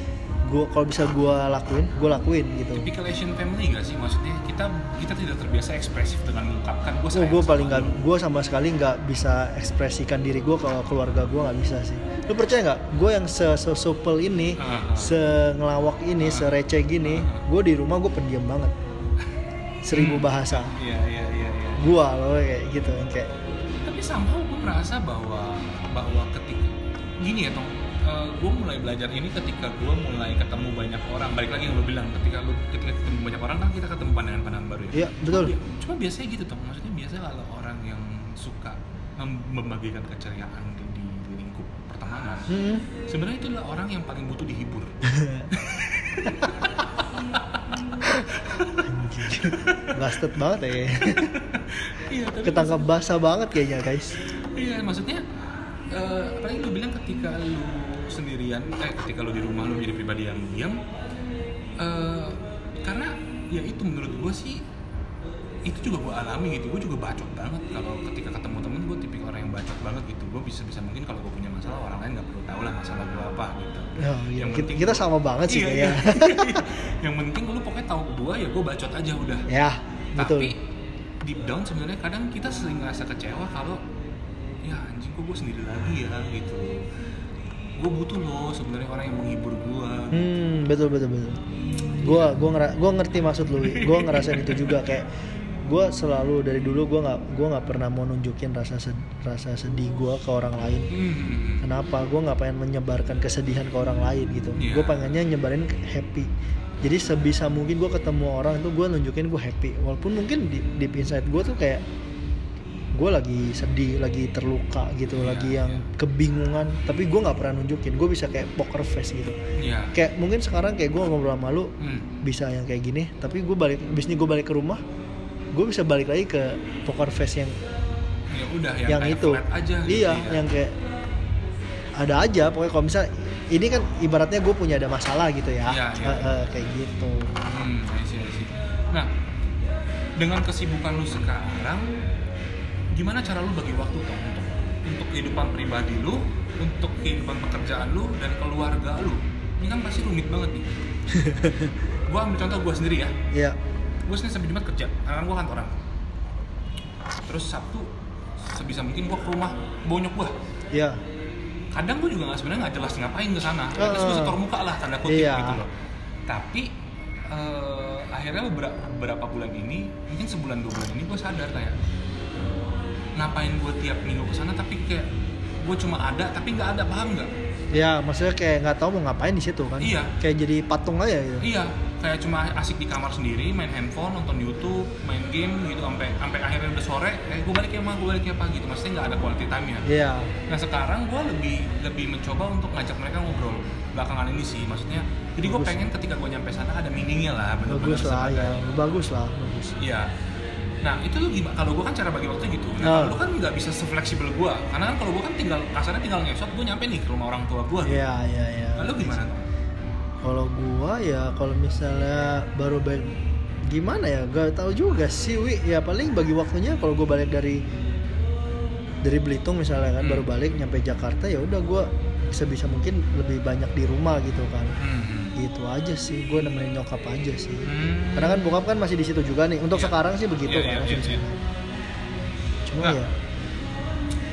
gue kalau bisa gue lakuin gue lakuin gitu. Typical Asian family gak sih? Maksudnya kita kita tidak terbiasa ekspresif dengan mengungkapkan. Gue oh gue paling nggak gue sama sekali nggak bisa ekspresikan diri gue kalau keluarga gue nggak bisa sih. Lu percaya nggak? Gue yang se se supel ini Ah, ah. se ngelawak ini se receh gini gue di rumah gue pendiam banget. Seribu Hmm. bahasa. Iya iya iya iya. Gue loh kayak gitu yang kayak tapi somehow gue merasa bahwa bahwa ketika gini ya tong gue mulai belajar ini ketika gue mulai ketemu banyak orang. Balik lagi yang lo bilang ketika lo ketika ketemu banyak orang kan kita ketemu pandangan-pandangan baru ya. Iya, betul. cuma, cuma biasanya gitu tong maksudnya biasa kalau orang yang suka mem- membagikan keceriaan di, di lingkup pertemanan hmm, sebenarnya itu adalah orang yang paling butuh dihibur. Blasted banget ya. Iya ketangkap basah banget kayaknya guys. Iya, maksudnya eh apalagi lu bilang ketika lu sendirian, eh ketika lu di rumah lu jadi pribadi yang diam, eh karena ya itu menurut gue sih itu juga gue alami gitu, gue juga bacot banget kalau ketika ketemu temen gue tipikal orang yang bacot banget gitu, gue bisa bisa mungkin kalau gue punya masalah orang lain nggak perlu tahu lah masalah gue apa gitu. Oh, iya. Yang Kita, penting kita sama banget sih Iya, iya. yang penting lu pokoknya tahu gue ya gue bacot aja udah. ya betul Tapi deep down sebenarnya kadang kita sering ngerasa kecewa kalau ya kok gue sendiri lagi ya gitu. Gue butuh loh sebenarnya orang yang menghibur gue. hmm betul betul betul gua gua ngera gua ngerti maksud lu gua ngerasain itu juga kayak gua selalu dari dulu gua nggak gua nggak pernah mau nunjukin rasa sed- rasa sedih gua ke orang lain Hmm. kenapa gua nggak pengen menyebarkan kesedihan ke orang lain gitu Iya. Gua pengennya nyebarin happy jadi sebisa mungkin gua ketemu orang itu gua nunjukin gua happy walaupun mungkin di deep inside gua tuh kayak gue lagi sedih lagi terluka gitu Iya, lagi yang iya. kebingungan tapi gue nggak pernah nunjukin gue bisa kayak poker face gitu Iya. kayak mungkin sekarang kayak gue ngobrol sama lu Hmm. bisa yang kayak gini tapi gue balik abis ini gue balik ke rumah gue bisa balik lagi ke poker face yang Ya udah yang, yang, kayak itu aja gitu iya ya. yang kayak ada aja pokoknya kalau misal ini kan ibaratnya gue punya ada masalah gitu ya Iya, iya. Eh, eh, kayak gitu Hmm, I see, I see. Nah, dengan kesibukan lu sekarang, gimana cara lu bagi waktu Tom untuk untuk kehidupan pribadi lu, untuk kehidupan pekerjaan lu dan keluarga lu? Ini kan pasti rumit banget nih. gua ambil contoh gua sendiri ya. ya Gua Senin sampai Jumat kerja, karena gua kantoran. Terus Sabtu sebisa mungkin gua ke rumah bonyok gua. ya kadang gue juga nggak sebenarnya nggak jelas ngapain ke sana uh, gue Heeh. setor muka lah tanda kutip Iya. gitu loh tapi eh, akhirnya beberapa, beberapa bulan ini mungkin sebulan dua bulan ini gue sadar kayak ngapain gue tiap minggu ke sana tapi kayak gue cuma ada tapi nggak ada paham nggak? Ya maksudnya kayak nggak tahu mau ngapain di situ kan. Iya. kayak jadi patung aja gitu. Iya kayak cuma asik di kamar sendiri main handphone nonton YouTube main game gitu sampai sampai akhirnya udah sore eh gue balik ya mah gue balik ya pagi gitu. Maksudnya nggak ada quality time ya iya. Nah sekarang gue lebih lebih mencoba untuk ngajak mereka ngobrol belakangan ini sih maksudnya. Jadi gue pengen ketika gue nyampe sana ada meaningnya lah bener-bener bagus lah ya. Bagus lah bagus. Iya. Nah itu tuh gimana? Kalau gue kan cara bagi waktu gitu. Nah Ah. kalau lu kan nggak bisa sefleksibel gue. Karena kan kalau gue kan tinggal kasarnya tinggal ngesot gue nyampe nih ke rumah orang tua gue. iya iya iya Lalu gimana? Tom? kalau gua ya kalau misalnya baru balik gimana ya gak tahu juga sih wi ya paling bagi waktunya kalau gua balik dari dari Belitung misalnya kan Hmm. baru balik nyampe Jakarta ya udah gua bisa bisa mungkin lebih banyak di rumah gitu kan Hmm. Gitu aja sih gua nemenin nyokap aja sih. Hmm. karena kan bokap kan masih di situ juga nih. Untuk Iya. sekarang sih begitu kan iya, masih iya, di iya. sana. cuma Nah, ya.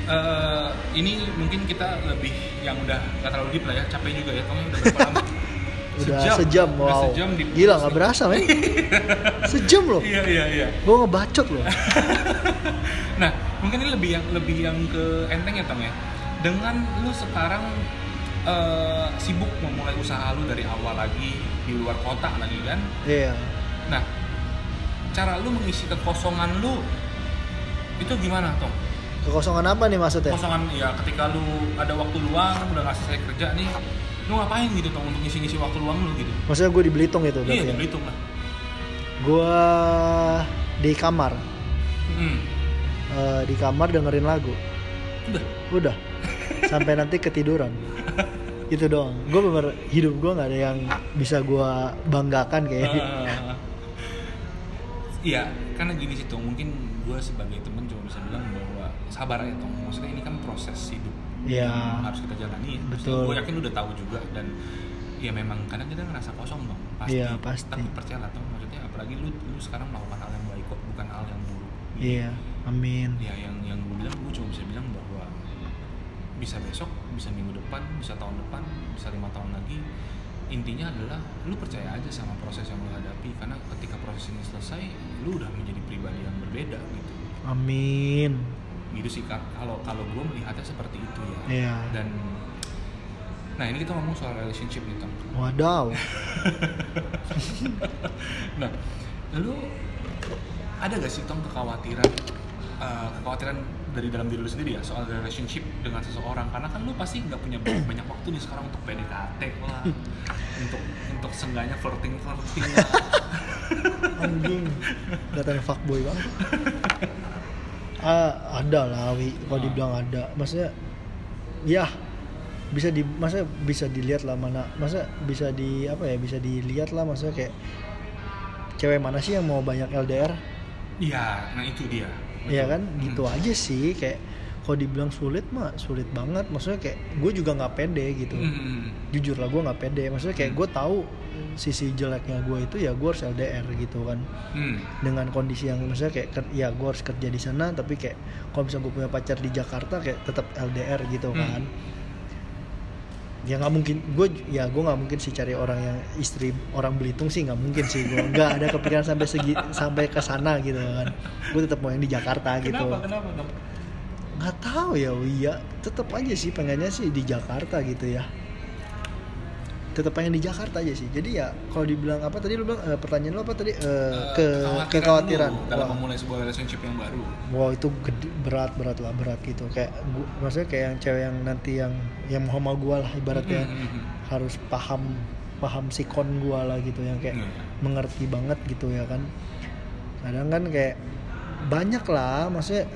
Eh, ini mungkin kita lebih yang udah nggak terlalu deep lah ya. Capek juga ya kamu udah berapa lama? Udah sejam, udah wow. sejam di gila nggak berasa men. Sejam loh. Iya iya iya. Gua ngebacot loh. Nah, mungkin ini lebih yang lebih yang ke enteng ya Tong ya. Dengan lu sekarang eh, sibuk memulai usaha lu dari awal lagi di luar kota lagi kan. iya Nah, cara lu mengisi kekosongan lu itu gimana Tong? kekosongan apa nih maksudnya Kekosongan ya ketika lu ada waktu luang udah nggak selesai kerja nih, lu ngapain gitu Tong untuk ngisi-ngisi waktu luang lu gitu? maksudnya gue di Belitung gitu Iya, di ya? Belitung lah. Gua di kamar, Hmm. Eh, di kamar dengerin lagu. Udah. Udah. Sampai nanti ketiduran. Itu doang. Gue bener hidup gue nggak ada yang bisa gua banggakan kayak. Ah. Iya, karena gini sih Tong, mungkin gue sebagai temen cuma bisa bilang bahwa sabar aja Tong. Maksudnya ini kan proses hidup Iya. yang harus kita jalani. Betul. Gue yakin lu udah tahu juga dan ya memang kadang kita ngerasa kosong dong. Pasti. Iya, pasti. Tapi percayalah Tong, maksudnya apalagi lu lu sekarang melakukan hal yang baik kok, bukan hal yang buruk. Iya. Amin. Ya yang yang gue bilang gue cuma bisa bilang bahwa bisa besok, bisa minggu depan, bisa tahun depan, bisa lima tahun lagi. Intinya adalah lu percaya aja sama proses yang lu hadapi karena ketika proses ini selesai, lu udah menjadi pribadi yang berbeda gitu. Amin. Gitu sih Kak. Kalau kalau gue melihatnya seperti itu ya. Iya. Dan nah ini kita ngomong soal relationship nih Tom. Wadaw. Nah, lu ada gak sih Tom kekhawatiran eh, kekhawatiran dari dalam diri lu sendiri ya soal relationship dengan seseorang karena kan lu pasti nggak punya banyak, banyak waktu nih sekarang untuk PDKT lah untuk untuk sengganya flirting flirting lah Anjing. Datang fuckboy banget. Ah, ada lah, Wi. Kalau Ah. dibilang ada, maksudnya ya bisa di masa bisa dilihat lah mana masa bisa di apa ya bisa dilihat lah maksudnya kayak cewek mana sih yang mau banyak LDR iya nah itu dia Iya Betul. kan gitu Hmm. aja sih kayak kalau dibilang sulit mah sulit banget maksudnya kayak gue juga nggak pede gitu Hmm. jujur lah gue nggak pede maksudnya kayak Hmm. gue tahu sisi jeleknya gue itu ya gue harus LDR gitu kan Hmm. dengan kondisi yang maksudnya kayak ker- ya gue harus kerja di sana tapi kayak kalau misalnya gue punya pacar di Jakarta kayak tetap LDR gitu Hmm. kan ya nggak mungkin. Gue ya gue nggak mungkin sih cari orang yang istri orang Belitung sih nggak mungkin sih. Gue nggak ada kepikiran sampai segi sampai ke sana gitu kan. Gue tetap mau yang di Jakarta gitu. Kenapa? Kenapa nggak tahu ya Wia. Tetap aja sih pengennya sih di Jakarta gitu ya tetap pengen di Jakarta aja sih. Jadi ya kalau dibilang apa tadi lu bilang eh, pertanyaan lu apa tadi? Eh, Eh, ke kekhawatiran dalam Wah. memulai sebuah relationship yang baru. Wow itu gede, berat berat lah berat gitu. Kayak gua, maksudnya kayak yang cewek yang nanti yang yang mau sama gua lah ibaratnya. Hmm, hmm, hmm. harus paham paham sikon gua lah gitu yang kayak mengerti banget gitu ya kan. Kadang kan kayak banyak lah maksudnya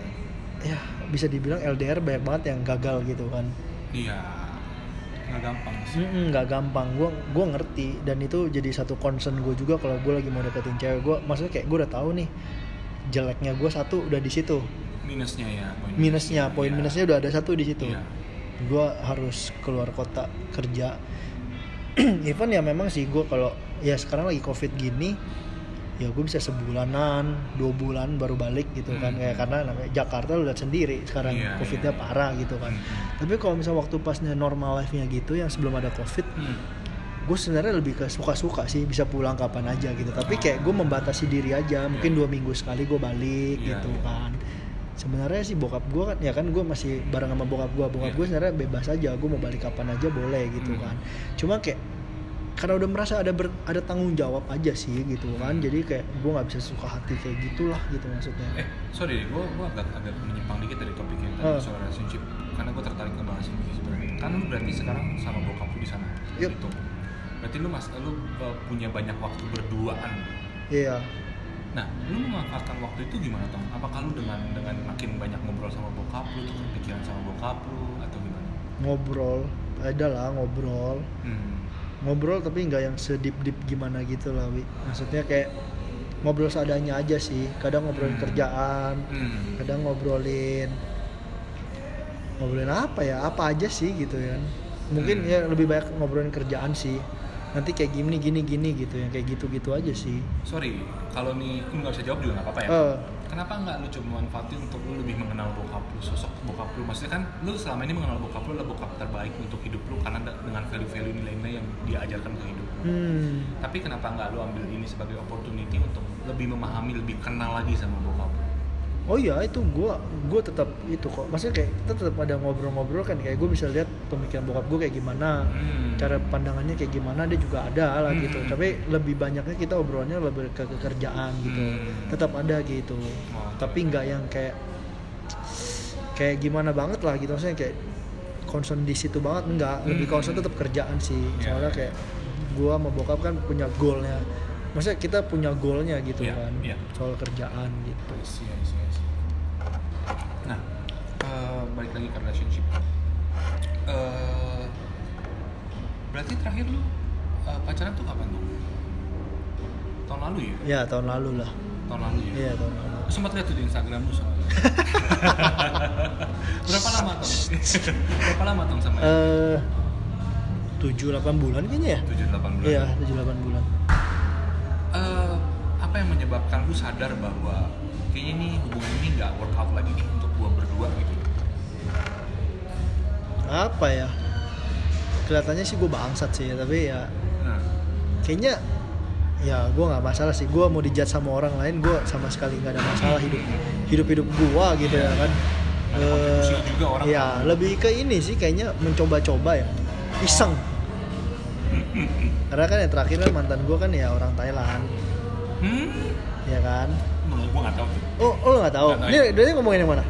ya bisa dibilang LDR banyak banget yang gagal gitu kan. Iya nggak gampang sih nggak gampang. Gue gue ngerti. Dan itu jadi satu concern gue juga kalau gue lagi mau deketin cewek. Gue maksudnya kayak gue udah tahu nih jeleknya gue satu udah di situ. Minusnya ya poin minusnya poin Iya. minusnya udah ada satu di situ. Iya. gue harus keluar kota kerja. Even ya memang sih gue kalau ya sekarang lagi covid gini ya gue bisa sebulanan dua bulan baru balik gitu kan Hmm. kayak karena namanya Jakarta lu lihat sendiri sekarang Iya, covidnya iya. parah gitu kan Hmm. tapi kalau misalnya waktu pasnya normal life nya gitu yang sebelum ada covid Hmm. gue sebenarnya lebih ke suka-suka sih bisa pulang kapan aja gitu tapi kayak gue membatasi diri aja mungkin Iya. dua minggu sekali gue balik Iya, gitu iya. kan sebenarnya sih bokap gue kan ya kan gue masih bareng sama bokap gue bokap Iya. gue sebenarnya bebas aja gue mau balik kapan aja boleh gitu Hmm. kan cuma kayak karena udah merasa ada ber- ada tanggung jawab aja sih gitu kan Hmm. jadi kayak gue nggak bisa suka hati kayak gitulah gitu maksudnya eh sorry gue gue agak agak menyimpang dikit dari topik yang tadi Eh. soal relationship karena gue tertarik ngebahas ini sih sebenarnya kan lu berarti sekarang sama bokap lu di sana Yup. gitu berarti lu mas lu uh, punya banyak waktu berduaan iya nah lu memanfaatkan waktu itu gimana Tom? apakah lu dengan dengan makin banyak ngobrol sama bokap lu tuh kepikiran sama bokap lu atau gimana ngobrol ada lah ngobrol hmm. Ngobrol tapi nggak yang sedip dip gimana gitu lah wi maksudnya kayak ngobrol seadanya aja sih kadang ngobrolin Hmm. kerjaan Hmm. kadang ngobrolin ngobrolin apa ya apa aja sih gitu ya mungkin Hmm. ya lebih banyak ngobrolin kerjaan sih nanti kayak gini gini gini gitu yang kayak gitu gitu aja sih sorry kalau nih nggak bisa jawab juga nggak apa-apa ya Eh. Kenapa nggak lu coba manfaatin untuk lu lebih mengenal bokap lu sosok bokap lu? Maksudnya kan lu selama ini mengenal bokap lu adalah bokap terbaik untuk hidup lu karena dengan value-value nilai-nilai yang dia ajarkan ke hidup lu. Hmm. Tapi kenapa nggak lu ambil ini sebagai opportunity untuk lebih memahami lebih kenal lagi sama bokap lu oh iya itu gua gua tetap itu kok maksudnya kayak kita tetap ada ngobrol-ngobrol kan kayak gue bisa lihat pemikiran bokap gue kayak gimana Hmm. cara pandangannya kayak gimana dia juga ada lah gitu Hmm. tapi lebih banyaknya kita obrolannya lebih ke kerjaan gitu Hmm. tetap ada gitu Oh, tapi nggak yang kayak kayak gimana banget lah gitu maksudnya kayak concern di situ banget enggak lebih Hmm. concern tetap kerjaan sih soalnya iya. kayak gua sama bokap kan punya goalnya maksudnya kita punya goalnya gitu Iya, kan iya. soal kerjaan gitu I see, I see, I see. Eh, balik lagi ke relationship. Eh, berarti terakhir lu eh, pacaran tuh kapan tuh? Tahun lalu ya? ya tahun lalu lah Tahun lalu ya? iya tahun lalu sempat lihat tuh di Instagram lu soalnya. Berapa lama tuh? Berapa lama tuh sama eh tujuh delapan bulan kayaknya ya 7-8 bulan. iya tujuh delapan bulan Eh, apa yang menyebabkan lu sadar bahwa kayaknya nih hubungan ini nggak work out lagi nih berdua gitu? apa ya? Kelihatannya sih gue bangsat sih ya tapi ya Nah, kayaknya ya gue nggak masalah sih. Gue mau dijat sama orang lain gue sama sekali nggak ada masalah hidup hidup hidup gue gitu ya kan. Ada kontribusi juga orang. ya kan. lebih ke ini sih kayaknya mencoba-coba ya. Iseng. Karena kan yang terakhir kan mantan gue kan ya orang Thailand. Hmm, ya kan? Gua nggak tahu oh oh, lo nggak tahu? Ini ya. dia ngomongin yang mana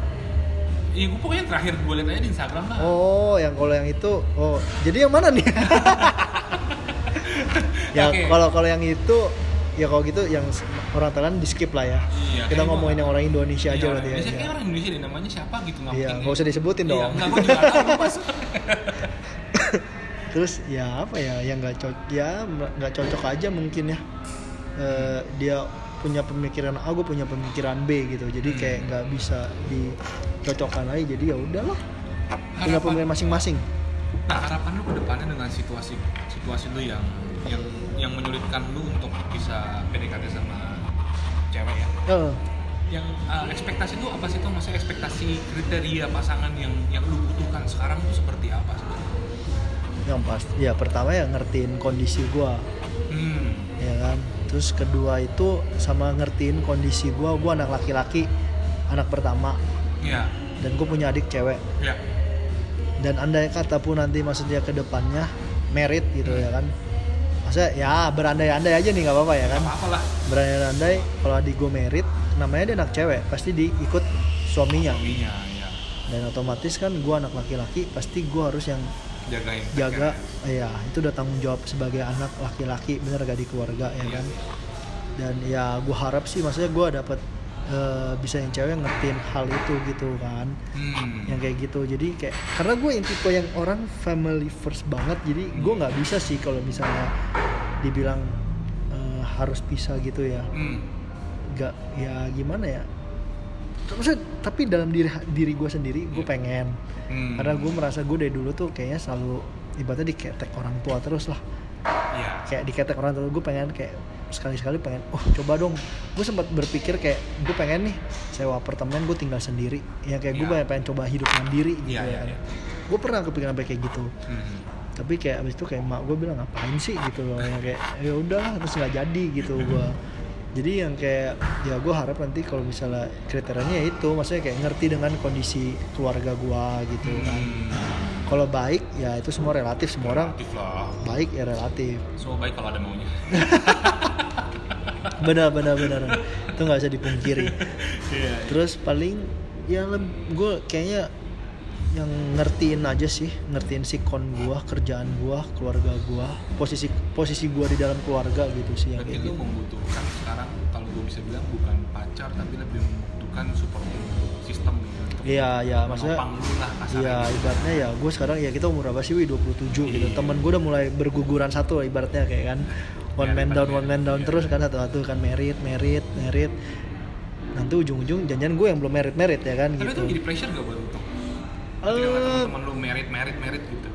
Iya, gue pokoknya terakhir gue lihat aja di Instagram lah. oh yang kalau yang itu oh jadi yang mana nih ya kalau kalau yang itu ya kalau gitu yang orang Thailand di skip lah ya Iya, kita ngomongin yang orang Indonesia aja Iya, berarti ya, Indonesia, ya. kayak orang Indonesia deh namanya siapa gitu nggak Iya, nggak usah disebutin Iya, dong. Nggak, gue juga nggak tahu mas. terus ya apa ya yang nggak cocok ya nggak cocok aja mungkin ya Eh, dia punya pemikiran A gue punya pemikiran B gitu jadi Hmm. kayak nggak bisa dicocokkan aja jadi ya udahlah punya pemikiran masing-masing Nah harapan lu ke depannya dengan situasi situasi lu yang yang yang menyulitkan lu untuk bisa PDKT sama cewek ya. Eh, Yang uh, ekspektasi itu apa sih tuh? Maksudnya ekspektasi kriteria pasangan yang yang lu butuhkan sekarang tuh seperti apa sebenarnya? yang pasti ya pertama ya ngertiin kondisi gua Hmm. Ya kan? Terus kedua itu sama ngertiin kondisi gua. Gua anak laki-laki anak pertama. Ya. dan gue punya adik cewek. Ya. dan andai kata pun nanti maksudnya ke depannya merit gitu ya kan? Maksudnya ya berandai-andai aja nih nggak apa-apa ya kan? berandai-andai kalau adik gue merit namanya dia anak cewek pasti diikut suaminya. Suaminya ya. dan otomatis kan gue anak laki-laki pasti gue harus yang Jagain. jaga ya itu udah tanggung jawab sebagai anak laki-laki bener gak di keluarga ya kan dan ya gue harap sih maksudnya gue dapet eh, bisa yang cewek ngertiin hal itu gitu kan Hmm. yang kayak gitu jadi kayak karena gue yang tipe yang orang family first banget jadi gue nggak bisa sih kalau misalnya dibilang eh, harus pisah gitu ya Hmm. ya gimana ya Maksudnya, tapi dalam diri diri gue sendiri gue Iya. pengen Hmm. karena gue merasa gue dari dulu tuh kayaknya selalu ibaratnya diketek orang tua terus lah Iya. kayak diketek orang tua gue pengen kayak sekali-sekali pengen oh coba dong gue sempat berpikir kayak gue pengen nih sewa apartemen gue tinggal sendiri ya kayak gue Iya. pengen, pengen coba hidup mandiri gitu iya, ya iya. gue pernah kepikiran sampai kayak gitu Hmm. tapi kayak abis itu kayak mak gue bilang ngapain sih gitu loh yang kayak ya udah terus nggak jadi gitu gue jadi yang kayak ya gue harap nanti kalau misalnya kriterianya ya itu maksudnya kayak ngerti dengan kondisi keluarga gue gitu kan Hmm. kalau baik ya itu semua relatif semua orang Relatif lah. baik ya relatif Semua baik kalau ada maunya. benar benar benar itu nggak bisa dipungkiri Iya. terus paling ya gue kayaknya yang ngertiin aja sih ngertiin sikon gua kerjaan gua keluarga gua posisi posisi gua di dalam keluarga gitu sih yang Berarti kayak lu gitu membutuhkan sekarang kalau gue bisa bilang bukan pacar tapi lebih membutuhkan support system gitu. Iya, iya, maksudnya-. Iya ibaratnya ya gue sekarang ya kita umur berapa sih Wi 27 gitu Iya. temen gue udah mulai berguguran satu ibaratnya kayak kan one Merit man down merit. one man down Iya. terus kan satu-satu kan merit merit merit nanti ujung-ujung janjian gue yang belum merit merit ya kan Tapi gitu itu jadi pressure gak buat? Tuh? Eh, teman-teman lu merit merit merit gitu.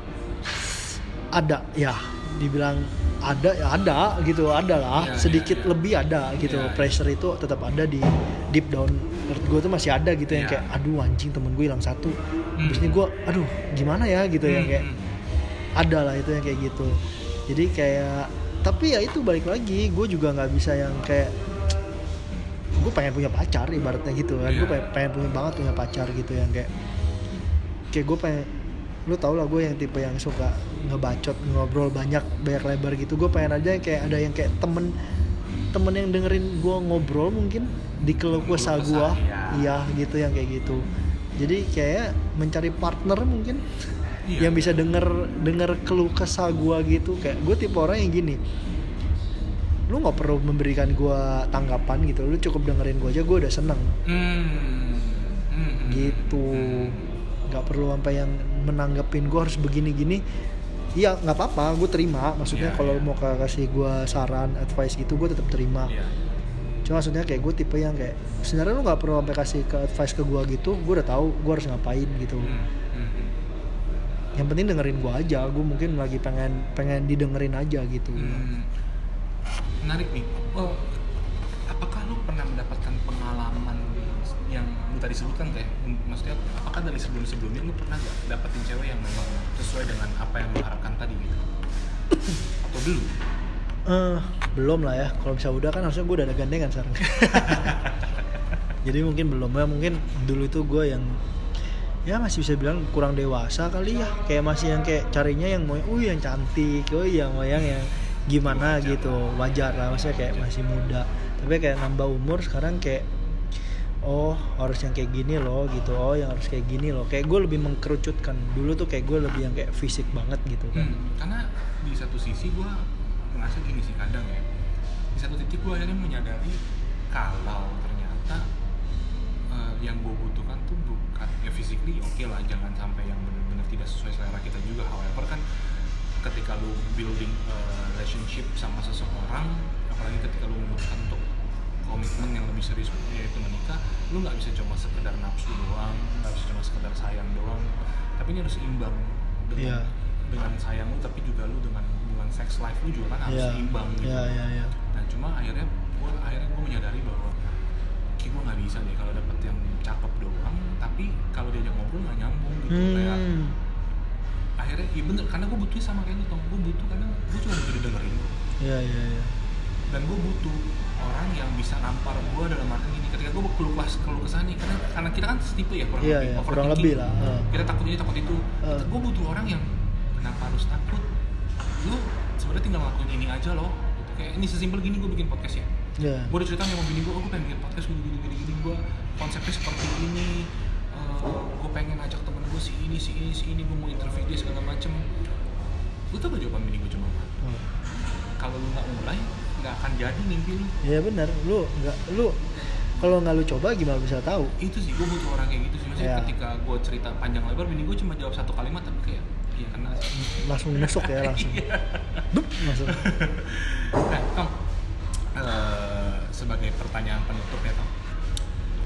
ada ya dibilang ada ya ada gitu ada lah Iya, sedikit iya, iya. lebih ada gitu iya. pressure itu tetap ada di deep down menurut gue tuh masih ada gitu yang Iya. kayak aduh anjing temen gue hilang satu terus ini gue aduh gimana ya gitu yang Hmm, kayak hmm. ada lah itu yang kayak gitu jadi kayak tapi ya itu balik lagi gue juga nggak bisa yang kayak gue pengen punya pacar ibaratnya gitu kan gue pengen, pengen punya banget punya pacar gitu yang kayak kayak gue pengen lu tau lah gue yang tipe yang suka ngebacot ngobrol banyak banyak lebar gitu. Gue pengen aja kayak ada yang kayak temen temen yang dengerin gue ngobrol mungkin di keluh kesah gue iya. Gitu yang kayak gitu. Jadi kayak mencari partner mungkin Iya. yang bisa denger denger keluh kesah gue gitu. Kayak gue tipe orang yang gini lu nggak perlu memberikan gue tanggapan gitu. Lu cukup dengerin gue aja gue udah seneng. Hmm. Hmm, hmm, gitu. hmm. Nggak perlu sampai yang menanggapin gue harus begini gini iya nggak apa-apa gue terima maksudnya Iya, kalau iya. mau ka- kasih gue saran advice gitu gue tetap terima Iya. cuma maksudnya kayak gue tipe yang kayak sebenarnya lu nggak perlu sampai kasih ke advice ke gue gitu gue udah tahu gue harus ngapain gitu Hmm, hmm, yang penting dengerin gue aja gue mungkin lagi pengen pengen didengerin aja gitu Hmm. Menarik nih. Oh, apakah lu pernah mendapatkan pengalaman yang tadi sebutkan kayak maksudnya apakah dari sebelum-sebelumnya lu pernah gak dapetin cewek yang memang sesuai dengan apa yang lu harapkan tadi gitu? Atau belum? Eh, belum lah ya. Kalau bisa udah kan harusnya gue udah ada gandengan sekarang. Jadi mungkin belum. Ya mungkin dulu itu gue yang ya masih bisa bilang kurang dewasa kali ya. Kayak masih yang kayak carinya yang mau uh yang cantik. Oh iya mau yang yang gimana Wajar gitu. wajar lah. Maksudnya kayak masih muda. Tapi kayak nambah umur sekarang kayak oh harus yang kayak gini loh gitu. Oh yang harus kayak gini loh. Kayak gue lebih mengkerucutkan. Dulu tuh kayak gue lebih yang kayak fisik banget gitu kan. Hmm, karena di satu sisi gue ngerasa gini sih kadang ya. Di satu titik gue akhirnya menyadari kalau ternyata eh, yang gue butuhkan tuh bukan ya physically oke lah jangan sampai yang benar-benar tidak sesuai selera kita juga. However kan ketika lu building eh, relationship sama seseorang apalagi ketika lu memutuskan untuk komitmen yang lebih serius yaitu menikah lu nggak bisa cuma sekedar nafsu doang nggak bisa cuma sekedar sayang doang. Tapi ini harus seimbang dengan Iya. dengan sayang lu tapi juga lu dengan hubungan sex life lu juga kan harus Iya, seimbang gitu. Iya iya iya. Nah cuma akhirnya gua akhirnya gua menyadari bahwa kayak gua nggak bisa deh kalau dapet yang cakep doang tapi kalau diajak ngobrol nggak nyambung gitu kayak hmm. akhirnya iya bener karena gue butuh sama kayak lu tau gue butuh kadang gue cuma butuh didengerin. Iya iya iya. Dan gue butuh orang yang bisa nampar gue dalam arti gini ketika gue keluh kelas keluh kesah nih karena karena kita kan setipe ya kurang Iya, lebih iya, kurang lebih lah, heeh. kita takut ini takut itu. Heeh. gue butuh orang yang kenapa harus takut? Lu sebenarnya tinggal ngelakuin ini aja loh. Gitu. kayak ini sesimpel gini gue bikin podcast ya. Iya. Gue udah cerita sama bini gue, oh gue pengen bikin podcast gini gini gini gini. Gue konsepnya seperti ini. Gue pengen ajak temen gue si ini si ini si ini. Gue mau interview dia segala macem. Lu tau gak jawaban bini gue cuma. Kalau lu nggak mulai nggak akan jadi mimpi lu. Iya benar, lu nggak lu kalau nggak lu coba gimana bisa tahu? Itu sih gue butuh orang kayak gitu sih. Maksudnya Iya. ketika gue cerita panjang lebar bini gue cuma jawab satu kalimat tapi kayak iya kena langsung nusuk ya langsung. Dup, langsung. Nah Tom eh, sebagai pertanyaan penutup ya Tom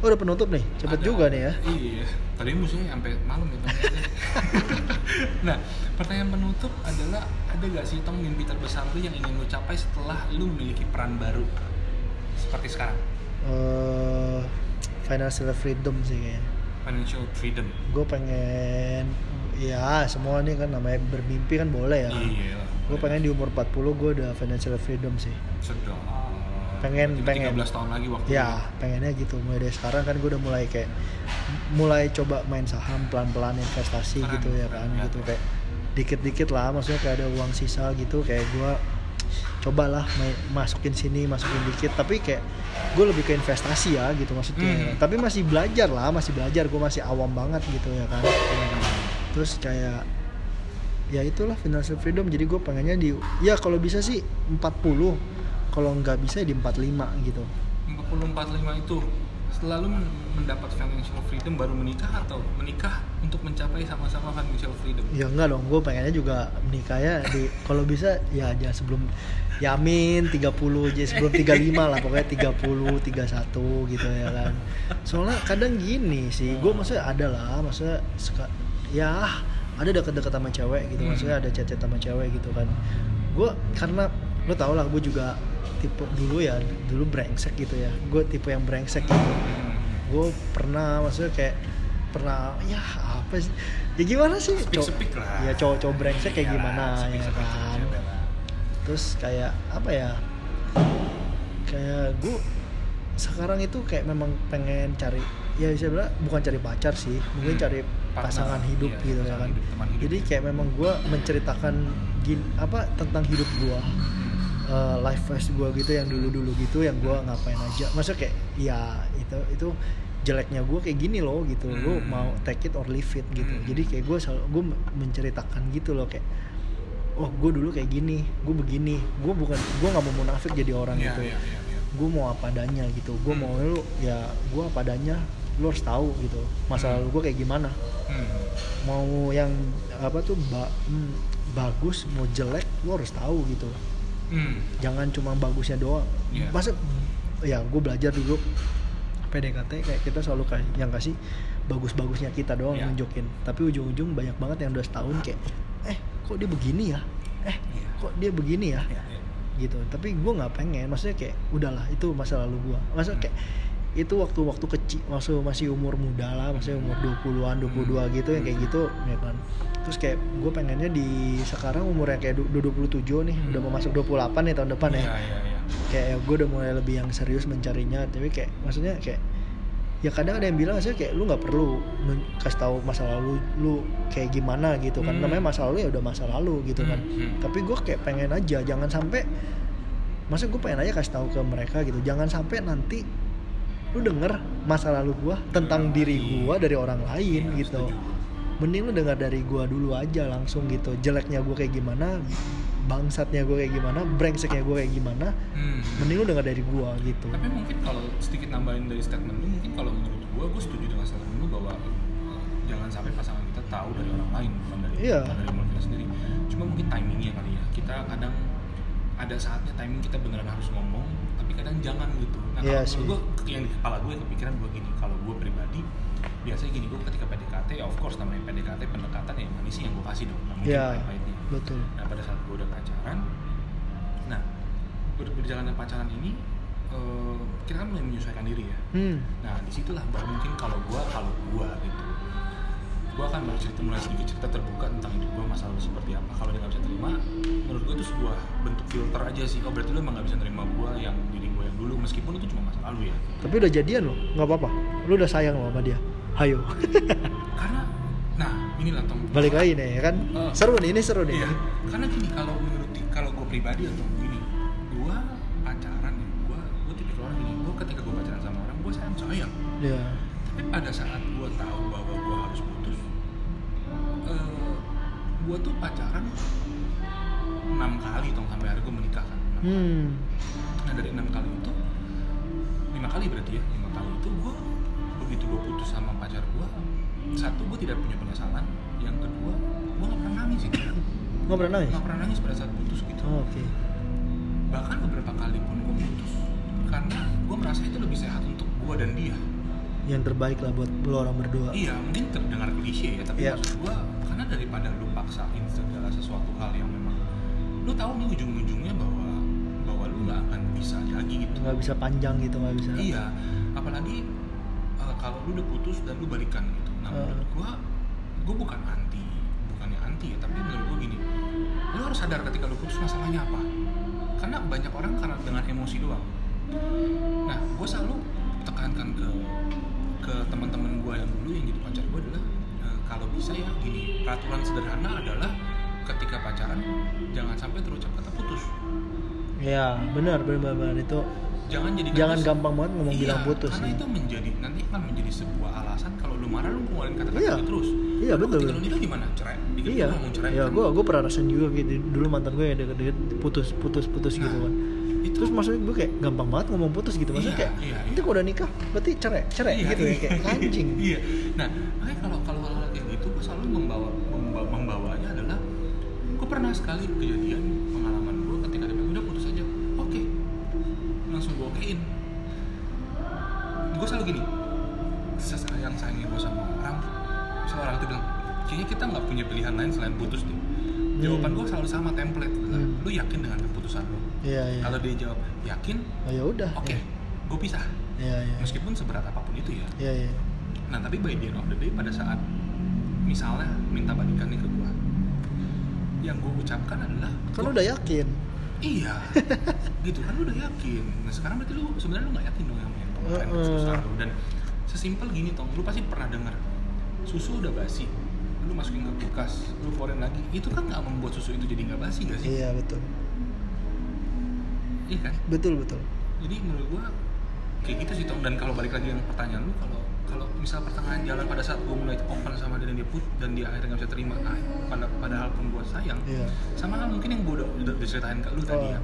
oh udah penutup nih. Cepet Ada- juga nih ya. iya tadi musuhnya sampai malam ya nah pertanyaan penutup adalah ada gak sih Tom mimpi terbesar lu yang ingin lu capai setelah lu memiliki peran baru? Seperti sekarang? Eh, financial freedom sih kayaknya. Financial freedom. Gue pengen ya semua nih kan namanya bermimpi kan boleh ya. Iya gue pengen di umur 40 gue udah financial freedom sih. Sedang Pengen- Berarti pengen. 13 tahun lagi waktu ya pengennya gitu. Mulai dari sekarang kan gue udah mulai kayak mulai coba main saham pelan-pelan investasi Keren, gitu ya keren, kan ya. gitu. Kayak dikit-dikit lah maksudnya kayak ada uang sisa gitu kayak gue cobalah main, masukin sini masukin dikit. Tapi kayak gue lebih ke investasi ya gitu maksudnya. Hmm. tapi masih belajar lah masih belajar. Gue masih awam banget gitu ya kan. Terus kayak ya itulah financial freedom. Jadi gue pengennya di ya kalau bisa sih 40 kalau nggak bisa ya di 45 gitu. 40 45 itu selalu men- mendapat financial freedom baru menikah atau menikah untuk mencapai sama-sama financial freedom? Ya enggak dong. Gue pengennya juga menikahnya di kalau bisa ya aja sebelum ya amin 30 aja sebelum 35 lah pokoknya 30 31 gitu ya kan. Soalnya kadang gini sih gue maksudnya ada lah maksudnya suka ya ada deket-deket sama cewek gitu Hmm. maksudnya ada chat-chat sama cewek gitu kan. Gue karena lo tau lah gue juga tipe dulu ya dulu brengsek gitu ya. Gue tipe yang brengsek gitu. Gue pernah maksudnya kayak pernah ya apa sih? Ya gimana sih? Cow- Sepik-sepik lah. ya cowok-cowok brengsek kayak gimana ya sepik-sepik kan? terus kayak apa ya? Kayak gue sekarang itu kayak memang pengen cari ya bisa bilang bukan cari pacar sih mungkin Hmm, cari partner, pasangan hidup iya, gitu ya kan. hidup, hidup. jadi kayak memang gue menceritakan gin apa tentang hidup gue uh, life phase gue gitu yang dulu dulu gitu yang gue ngapain aja maksudnya kayak ya itu itu jeleknya gue kayak gini loh gitu lo Hmm. mau take it or leave it gitu Hmm. jadi kayak gue selalu gue menceritakan gitu loh kayak oh gue dulu kayak gini gue begini gue bukan gue nggak mau munafik jadi orang Iya, gitu iya, iya, iya. gue mau apa adanya gitu gue Hmm. mau lu ya gue apa adanya lu harus tahu gitu masa lalu gue kayak gimana Hmm. mau yang apa tuh ba- hmm, bagus mau jelek lu harus tahu gitu Hmm. jangan cuma bagusnya doang Iya. masa ya gue belajar dulu PDKT kayak kita selalu kayak yang kasih bagus-bagusnya kita doang Iya. nunjukin tapi ujung-ujung banyak banget yang udah setahun kayak eh kok dia begini ya eh Iya. kok dia begini ya Iya, iya. gitu tapi gue nggak pengen maksudnya kayak udahlah itu masa lalu gue maksudnya kayak itu waktu-waktu kecil masih masih umur muda lah masih umur 20-an 22 gitu yang kayak gitu ya kan. Terus kayak gue pengennya di sekarang umur yang kayak du- 27 nih udah mau masuk 28 nih tahun depan ya. Iya, iya, iya. kayak gue udah mulai lebih yang serius mencarinya tapi kayak maksudnya kayak ya kadang ada yang bilang maksudnya kayak lu nggak perlu kasih tahu masa lalu lu kayak gimana gitu kan. Hmm. namanya masa lalu ya udah masa lalu gitu kan. Hmm, hmm. tapi gue kayak pengen aja jangan sampai masa gue pengen aja kasih tahu ke mereka gitu. Jangan sampai nanti lu denger masa lalu gue tentang diri gue dari orang lain Iya, gitu setuju. mending lu dengar dari gue dulu aja langsung gitu jeleknya gue kayak gimana bangsatnya gue kayak gimana brengseknya gue kayak gimana Hmm. mending lu dengar dari gue gitu Tapi mungkin kalau sedikit nambahin dari statement lu, mungkin kalau menurut gua, gua setuju dengan statement lu bahwa eh, jangan sampai pasangan kita tahu dari orang lain, bukan dari bukan dari mulut kita sendiri. Cuma mungkin timingnya kali ya. Kita kadang ada saatnya timing kita beneran harus ngomong, tapi kadang jangan gitu. Nah Iya kalau menurut gua, yang di kepala gue kepikiran gue gini, kalau gue pribadi biasanya gini gue ketika PDKT ya of course namanya PDKT pendekatan ya manis sih yang gue kasih dong nggak mungkin Iya. pahit-pahitnya betul Nah pada saat gue udah pacaran, nah ber- berjalannya pacaran ini eh, kita kan menyesuaikan diri ya. hmm Nah di situlah baru mungkin kalau gue kalau gue gitu, gue akan mulai cerita mulai sedikit cerita terbuka tentang hidup gue masa lalu seperti apa. Kalau dia nggak bisa terima, menurut gue itu sebuah bentuk filter aja sih. Oh berarti lu emang nggak bisa terima gue yang diri gue yang dulu meskipun itu cuma masa lalu ya. tapi udah jadian loh nggak apa-apa lu udah sayang loh sama dia hayo Karena nah inilah tong balik lagi nih ya kan Eh. seru nih ini seru nih Iya, karena gini kalau menurut kalau gue pribadi atau gini, gue pacaran ya, gue gue tipe orang gini, gue ketika gue pacaran sama orang, gue sayang sayang. Iya. Tapi pada saat eh gue tuh pacaran enam kali tong sampai hari gue menikah kan. Hmm. Nah dari enam kali itu, lima kali berarti ya lima kali itu gue begitu gue putus sama pacar gue satu gue tidak punya penyesalan yang kedua gue nggak pernah nangis gitu. Nggak pernah nangis? Nggak pernah nangis pada saat putus gitu. Oh, oke. Bahkan beberapa kali pun gue putus karena gue merasa itu lebih sehat untuk gue dan dia yang terbaik lah buat lo orang berdua. Iya mungkin terdengar klise ya tapi Iya. maksud gue karena daripada lu paksain segala sesuatu hal yang memang lu tahu nih ujung-ujungnya bahwa bahwa lu nggak akan bisa lagi gitu. Nggak bisa panjang gitu nggak bisa. Iya apalagi uh, kalau lu udah putus dan lu balikan gitu. Nah Hmm. menurut gua gua bukan anti bukannya anti ya tapi menurut gua gini lu harus sadar ketika lu putus masalahnya apa. Karena banyak orang karena dengan emosi doang. Nah gua selalu tekankan ke ke teman-teman gua yang dulu yang jadi pacar gua adalah uh, kalau bisa ya gini peraturan sederhana adalah ketika pacaran jangan sampai terucap kata putus. Ya benar benar benar itu jangan jadi jangan gampang banget ngomong Iya, bilang putus karena sih. itu menjadi nanti akan menjadi sebuah alasan kalau lu marah lu ngeluarin kata-kata Iya. itu terus Iya, betul, ketika betul. lu nikah gimana? Cerai dikit iya. lu ngomong cerai ya kan? gue gue pernah rasain juga gitu. Dulu mantan gue yang deket-deket putus putus putus gitu Nah, kan itu terus maksudnya gue kayak gampang banget ngomong putus gitu. Maksudnya Iya, kayak iya, nanti iya. kalau udah nikah berarti cerai cerai Iya, gitu ya iya, kayak anjing. Iya. Nah makanya kalau kalau hal kayak gitu gue selalu membawa membawa membawanya adalah gue pernah sekali kejadian pengalaman gue ketika dia udah putus aja oke. Langsung gue okein. Gue selalu gini sesayang sayangnya gue sama orang misalnya orang itu bilang kayaknya kita nggak punya pilihan lain selain putus deh jawaban gue selalu sama template. Adalah, Hmm. lu yakin dengan keputusan lu? Iya iya. Kalau dia jawab yakin? Oh ya udah. Oke gue pisah. Iya iya meskipun seberat apa pun itu ya. Iya iya. Nah tapi by the end of the day pada saat misalnya minta balikan nih ke gua, yang gue ucapkan adalah kan gua- udah yakin. Iya. Gitu kan lu udah yakin. Nah sekarang berarti lu sebenarnya lu nggak yakin dong yang Heeh. keputusan lu. Dan sesimpel gini tong, lu pasti pernah dengar susu udah basi, lu masukin ke kulkas, lu keluarin lagi, itu kan nggak membuat susu itu jadi nggak basi gak sih? iya betul. Iya kan? betul betul. Jadi menurut gua kayak gitu sih tong. Dan kalau balik lagi yang pertanyaan lu kalau kalau misal pertengahan jalan pada saat gua mulai open sama dia dan dia put dan dia akhirnya nggak bisa terima ah, pada padahal pun gua sayang iya. sama hal mungkin yang gua udah, udah diceritain ke lu tadi Oh. ya.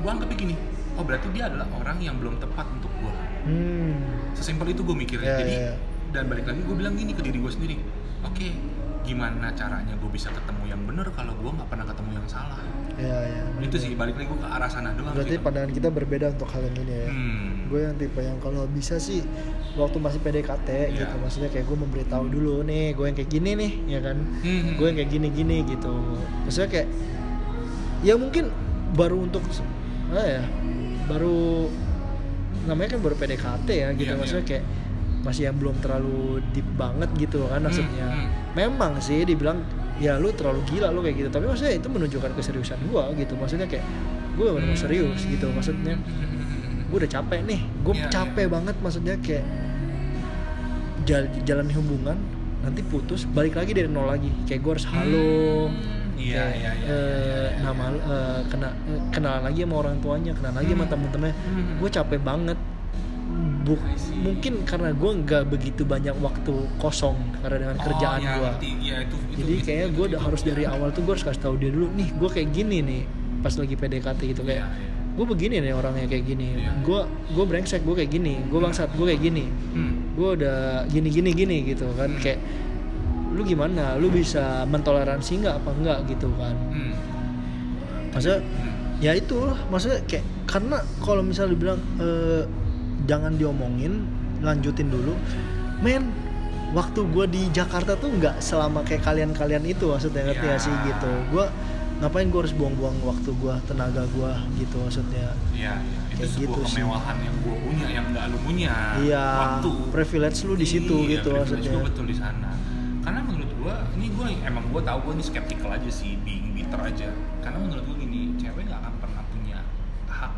Gua anggap gini oh berarti dia adalah orang yang belum tepat untuk gua. Hmm. Sesimpel itu gua mikirnya. Iya, jadi iya. Dan balik lagi gua bilang gini ke diri gua sendiri oke gimana caranya gua bisa ketemu yang benar kalau gua nggak pernah ketemu yang salah iya iya itu sih balik lagi gua ke arah sana doang berarti gitu. pandangan kita berbeda untuk hal yang ini ya hmm. gue yang tipe yang kalau bisa sih waktu masih PDKT Iya. gitu maksudnya kayak gue memberitahu dulu nih gue yang kayak gini nih ya kan Hmm. gue yang kayak gini gini gitu maksudnya kayak ya mungkin baru untuk apa ya baru namanya kan baru PDKT ya gitu Iya, maksudnya iya. kayak masih yang belum terlalu deep banget gitu kan maksudnya. hmm. memang sih dibilang ya lu terlalu gila lu kayak gitu. Tapi maksudnya itu menunjukkan keseriusan gue gitu. Maksudnya kayak gue benar serius gitu. Maksudnya gue udah capek nih gue Iya, capek iya. banget maksudnya kayak jal- jalan hubungan nanti putus balik lagi dari nol lagi. Kayak gue harus halo iya iya iya eh, iya, nama eh, kena eh, kenalan lagi sama orang tuanya kenalan lagi sama Hmm. temen-temennya. Hmm. gue capek banget See. mungkin karena gue nggak begitu banyak waktu kosong karena dengan kerjaan oh, ya, gue. Iya, itu, itu, jadi itu, kayaknya itu, gue udah itu. harus dari awal tuh gue harus kasih tahu dia dulu nih gue kayak gini nih pas lagi PDKT gitu kayak Iya, iya. gue begini nih orangnya kayak gini Iya. gue gue brengsek gue kayak gini gue bangsat gue kayak gini Hmm. gue udah gini gini gini gitu kan Hmm. kayak lu gimana lu bisa mentoleransi nggak apa enggak gitu kan Hmm. maksudnya Hmm. ya itu lah maksudnya kayak karena kalau misalnya dibilang eh, jangan diomongin lanjutin dulu men waktu gue di Jakarta tuh nggak selama kayak kalian-kalian itu maksudnya ngerti Ya. gak sih gitu gue ngapain gue harus buang-buang waktu gue tenaga gue gitu maksudnya Iya, iya. itu sebuah gitu sih. kemewahan yang gue punya yang nggak lu punya. iya Waktu. privilege lu di situ Iya, gitu maksudnya gua betul di sana. Karena menurut gue, ini gue emang gue tahu gue ini skeptikal aja sih, being bitter aja. Karena menurut gue gini, cewek nggak akan pernah punya hak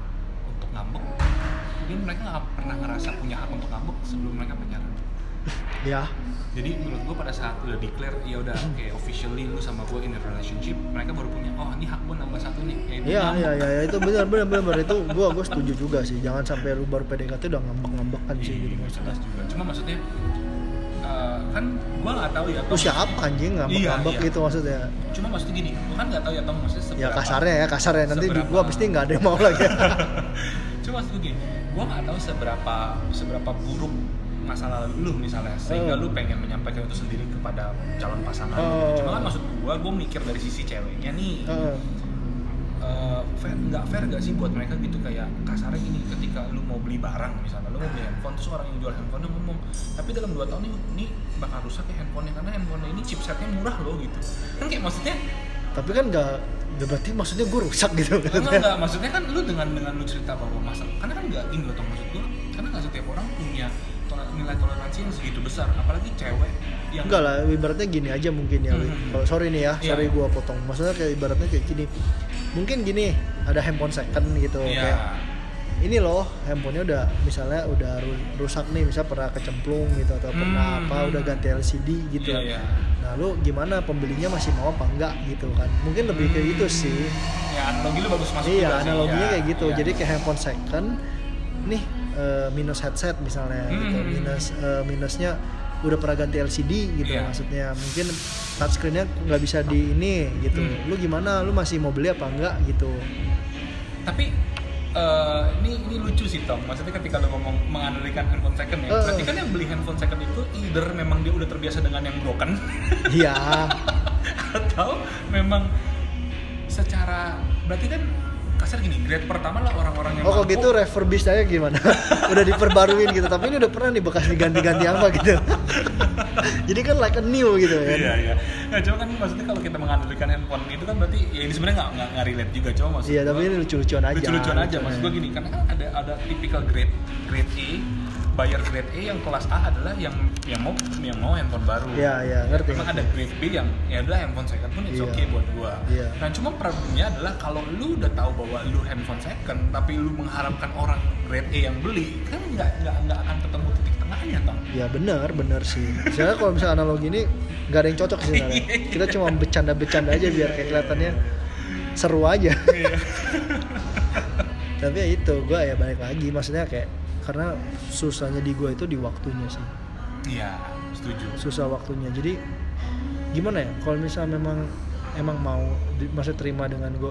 untuk ngambek. Dan mereka nggak pernah ngerasa punya hak untuk ngambek sebelum mereka pacaran. ya Jadi menurut gue pada saat udah declare ya udah kayak officially lu sama gue in a relationship, mereka baru punya oh ini hak gue nambah satu nih. yaitu Iya ngambek." iya iya itu benar benar benar itu gua gua setuju juga sih jangan sampai lu baru PDKT udah ngambek-ngambek kan sih Iya, gitu maksudnya. juga. Cuma maksudnya eh, kan gua nggak tahu ya. Lu siapa anjing ngambek-ngambek Iya, iya. gitu maksudnya? Cuma maksudnya gini, gua kan nggak tahu ya Tom maksudnya Ya kasarnya ya kasarnya nanti seberapa- gua pasti nggak ada yang mau lagi. Cuma maksud gue gini, gua nggak tahu seberapa seberapa buruk masalah lu misalnya sehingga Oh. lu pengen menyampaikan itu sendiri kepada calon pasangan gitu. Cuma kan maksud gua, gua mikir dari sisi ceweknya nih. Heeh. eh, fair nggak fair gak sih buat mereka gitu kayak kasarnya gini ketika lu mau beli barang misalnya lu mau beli handphone terus orang yang jual handphone ngomong tapi dalam 2 tahun ini, ini bakal rusak ya handphonenya karena handphone ini chipsetnya murah loh gitu kan kayak maksudnya tapi kan nggak nggak berarti maksudnya gue rusak gitu enggak, enggak maksudnya kan lu dengan dengan lu cerita bahwa masa karena kan nggak gini loh maksud gua karena nggak setiap orang punya nilai toleransi yang segitu besar apalagi cewek yang Enggak lah, ibaratnya gini aja mungkin ya. Mhm. Kalau sorry nih ya, Iya. sorry gua potong. Maksudnya kayak ibaratnya kayak gini. Mungkin gini, ada handphone second gitu. Iya. Kayak, ini loh, handphonenya udah misalnya udah ru- rusak nih, misal pernah kecemplung gitu atau pernah Hmm. apa, udah ganti LCD gitu. Iya, iya. Nah, lu gimana pembelinya masih mau apa enggak gitu kan? Mungkin lebih kayak gitu sih. ya analogi lu bagus masuk iya, analoginya Iya, kayak gitu. iya. Jadi kayak handphone second nih eh, minus headset misalnya gitu. Hmm. Minus eh, minusnya udah pernah ganti LCD gitu Iya. maksudnya. Mungkin touchscreennya nggak bisa di ini gitu. Hmm. Lu gimana? Lu masih mau beli apa enggak gitu? tapi eh, ini ini lucu sih Tom maksudnya ketika lo ngomong menganalikan handphone second ya Eh. berarti kan yang beli handphone second itu either memang dia udah terbiasa dengan yang broken Iya. atau memang secara berarti kan kasar gini grade pertama lah orang-orang yang Oh kalau mampu. gitu refurbished aja gimana? udah diperbaruin gitu. Tapi ini udah pernah nih bekas diganti-ganti apa gitu. Jadi kan like a new gitu ya. Iya iya. Nah, cuma kan maksudnya kalau kita menganalikan handphone itu kan berarti ya ini sebenarnya nggak nggak relate juga cuma maksud Iya, tapi ini lucu-lucuan aja. lucu-lucuan aja maksud gue gini karena kan ada ada tipikal grade grade A bayar grade A yang kelas A adalah yang yang mau yang mau handphone baru Iya, iya, ngerti. memang ada grade B yang ya udah handphone second pun it's Iya. okay buat gua Iya. nah cuma problemnya adalah kalau lu udah tahu bahwa lu handphone second tapi lu mengharapkan orang grade A yang beli kan nggak nggak nggak akan ketemu titik tengahnya tong Ya benar, benar sih. Soalnya kalau misalnya analogi ini nggak ada yang cocok sih sebenarnya. Kita cuma bercanda-bercanda aja biar kayak kelihatannya seru aja. Iya. Tapi ya itu, gue ya balik lagi. Maksudnya kayak karena susahnya di gue itu di waktunya sih. iya setuju Susah waktunya. Jadi gimana ya? Kalau misalnya memang emang mau masa terima dengan gue,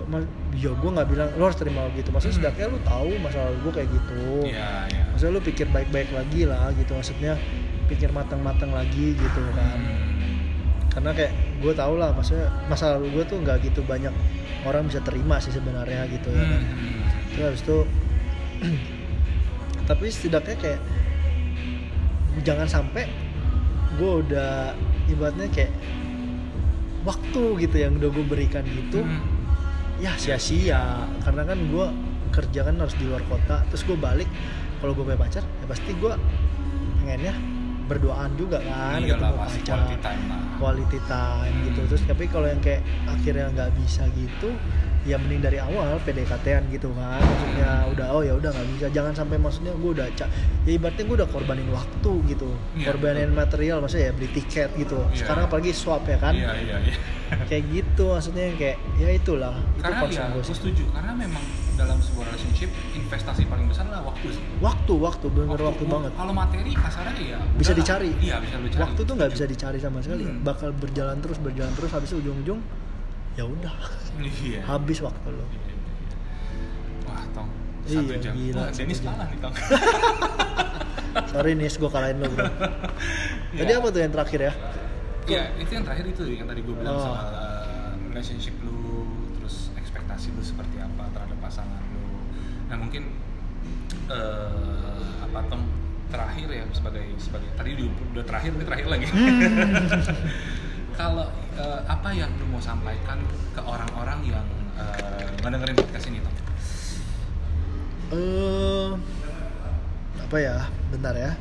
ya gue nggak bilang lo harus terima gitu. Maksudnya Hmm. setidaknya lu tahu masalah gue kayak gitu. iya iya Maksudnya lu pikir baik-baik lagi lah gitu. Maksudnya pikir matang-matang lagi gitu kan. karena kayak gue tau lah maksudnya masa lalu gue tuh nggak gitu banyak orang bisa terima sih sebenarnya gitu ya kan Hmm. terus habis itu tapi setidaknya kayak jangan sampai gue udah ibaratnya kayak waktu gitu yang udah gue berikan gitu Hmm. ya sia-sia. Karena kan gue kerja kan harus di luar kota. Terus gue balik kalau gue punya pacar ya pasti gue pengennya berduaan juga kan Iya lah ketemu pasti pacar. quality time lah. Quality time Hmm. gitu terus tapi kalau yang kayak akhirnya nggak bisa gitu ya mending dari awal PDKT-an gitu kan. Maksudnya udah oh ya udah nggak bisa. Jangan sampai maksudnya gue udah ca- ya ibaratnya gue udah korbanin waktu gitu. Iya, korbanin material maksudnya ya beli tiket gitu. Iya. sekarang apalagi swap ya kan? Iya iya iya. Kayak gitu maksudnya kayak ya itulah itu karena concern ya gue setuju. Karena memang dalam sebuah relationship investasi paling besar adalah waktu sih. Waktu waktu bener waktu, banget. kalau materi kasarnya ya Bisa dicari. iya bisa lu cari. Waktu tuh nggak bisa dicari sama sekali. Hmm. bakal berjalan terus berjalan terus habis itu ujung-ujung ya udah. Iya. Habis waktu lo wah tong. Iya, satu jam. gila, wah Dennis kalah nih tong. Sorry nih gue kalahin lo bro. Tadi Iya. apa tuh yang terakhir ya? Iya, itu yang terakhir itu yang tadi gue bilang Oh. soal uh, relationship lu, terus ekspektasi lu seperti apa terhadap pasangan lu. Nah mungkin uh, apa tom terakhir ya sebagai sebagai tadi udah, udah terakhir ini terakhir lagi. Kalau uh, apa yang lu mau sampaikan ke orang-orang yang uh, ngedengerin podcast ini tom? eh apa ya bentar ya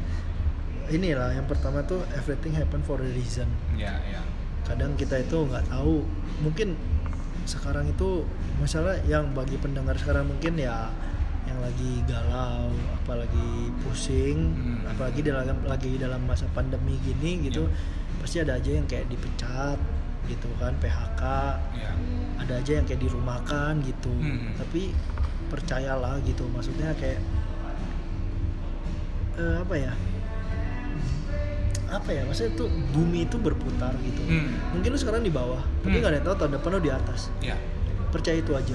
inilah yang pertama tuh everything happen for a reason Ya ya. kadang kita itu nggak tahu mungkin sekarang itu misalnya yang bagi pendengar sekarang mungkin ya yang lagi galau apalagi pusing Hmm. apalagi dalam lagi dalam masa pandemi gini gitu pasti ada aja yang kayak dipecat gitu kan PHK Ya. ada aja yang kayak dirumahkan gitu Hmm. tapi percayalah gitu maksudnya kayak eh, apa ya apa ya maksudnya tuh bumi itu berputar gitu Hmm. mungkin lu sekarang di bawah tapi Hmm. nggak ada yang tahu tahun depan lu di atas Ya. percaya itu aja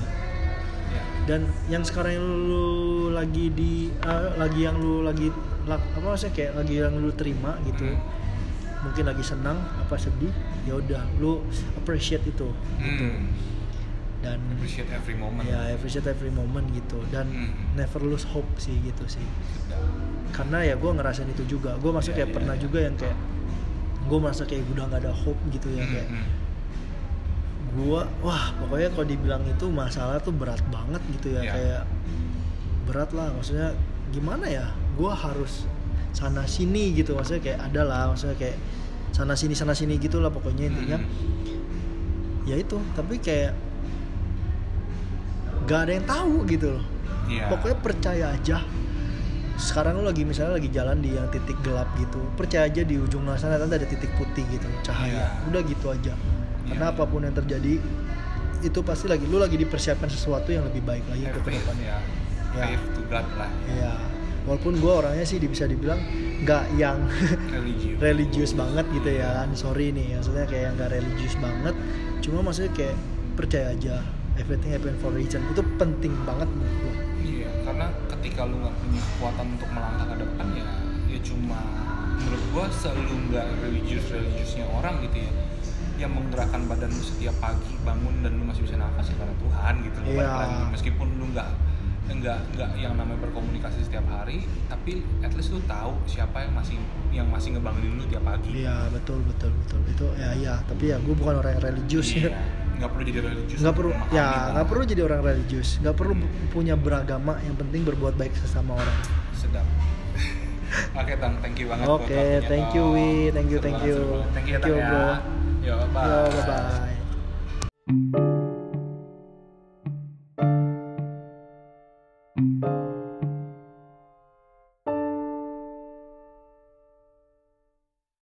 Ya. dan yang sekarang yang lu lagi di eh, lagi yang lu lagi lak- apa maksudnya kayak lagi yang lu terima gitu Hmm. Mungkin lagi senang apa sedih ya udah lu appreciate itu gitu Hmm. dan appreciate every moment ya appreciate every moment gitu dan Hmm. never lose hope sih gitu sih Sedap. karena ya gue ngerasain itu juga gue masuk Iya, kayak iya, pernah iya. juga yang kayak gue merasa kayak udah nggak ada hope gitu ya Hmm, kayak hmm. gue wah pokoknya kalau dibilang itu masalah tuh berat banget gitu ya Iya. kayak berat lah maksudnya gimana ya gue harus sana sini gitu maksudnya kayak ada lah maksudnya kayak sana sini sana sini gitulah pokoknya intinya Hmm. ya itu tapi kayak gak ada yang tahu gitu loh Iya. pokoknya percaya aja sekarang lu lagi misalnya lagi jalan di yang titik gelap gitu percaya aja di ujung sana nanti ada titik putih gitu cahaya Iya. udah gitu aja karena Iya. apa pun yang terjadi itu pasti lagi lu lagi dipersiapkan sesuatu yang lebih baik lagi ke depannya ya. Ya. faith to God lah ya walaupun gue orangnya sih bisa dibilang nggak yang religius religius banget gitu ya kan sorry nih maksudnya kayak yang nggak religius banget cuma maksudnya kayak percaya aja everything happen for a reason itu penting banget menurut gue Iya, karena ketika lu nggak punya kekuatan untuk melangkah ke depan ya, ya cuma menurut gua selalu nggak religius religiusnya orang gitu ya, yang menggerakkan badan lu setiap pagi bangun dan lu masih bisa nafas ya karena Tuhan gitu loh. Iya. Lagi. Meskipun lu nggak nggak nggak yang namanya berkomunikasi setiap hari, tapi at least lu tahu siapa yang masih yang masih ngebangunin lu tiap pagi. Iya betul betul betul itu ya iya tapi ya gue bukan orang yang religius Iya. ya Nggak perlu jadi religius. nggak perlu ya nggak perlu jadi orang religius nggak perlu punya beragama yang penting berbuat baik sesama orang sedap. Oke, Tang, thank you banget Oke, waktunya, thank you. Wi. Thank you, thank you. Thank you ya, Thank you, ya. bro. Yo, bye. yo bye bye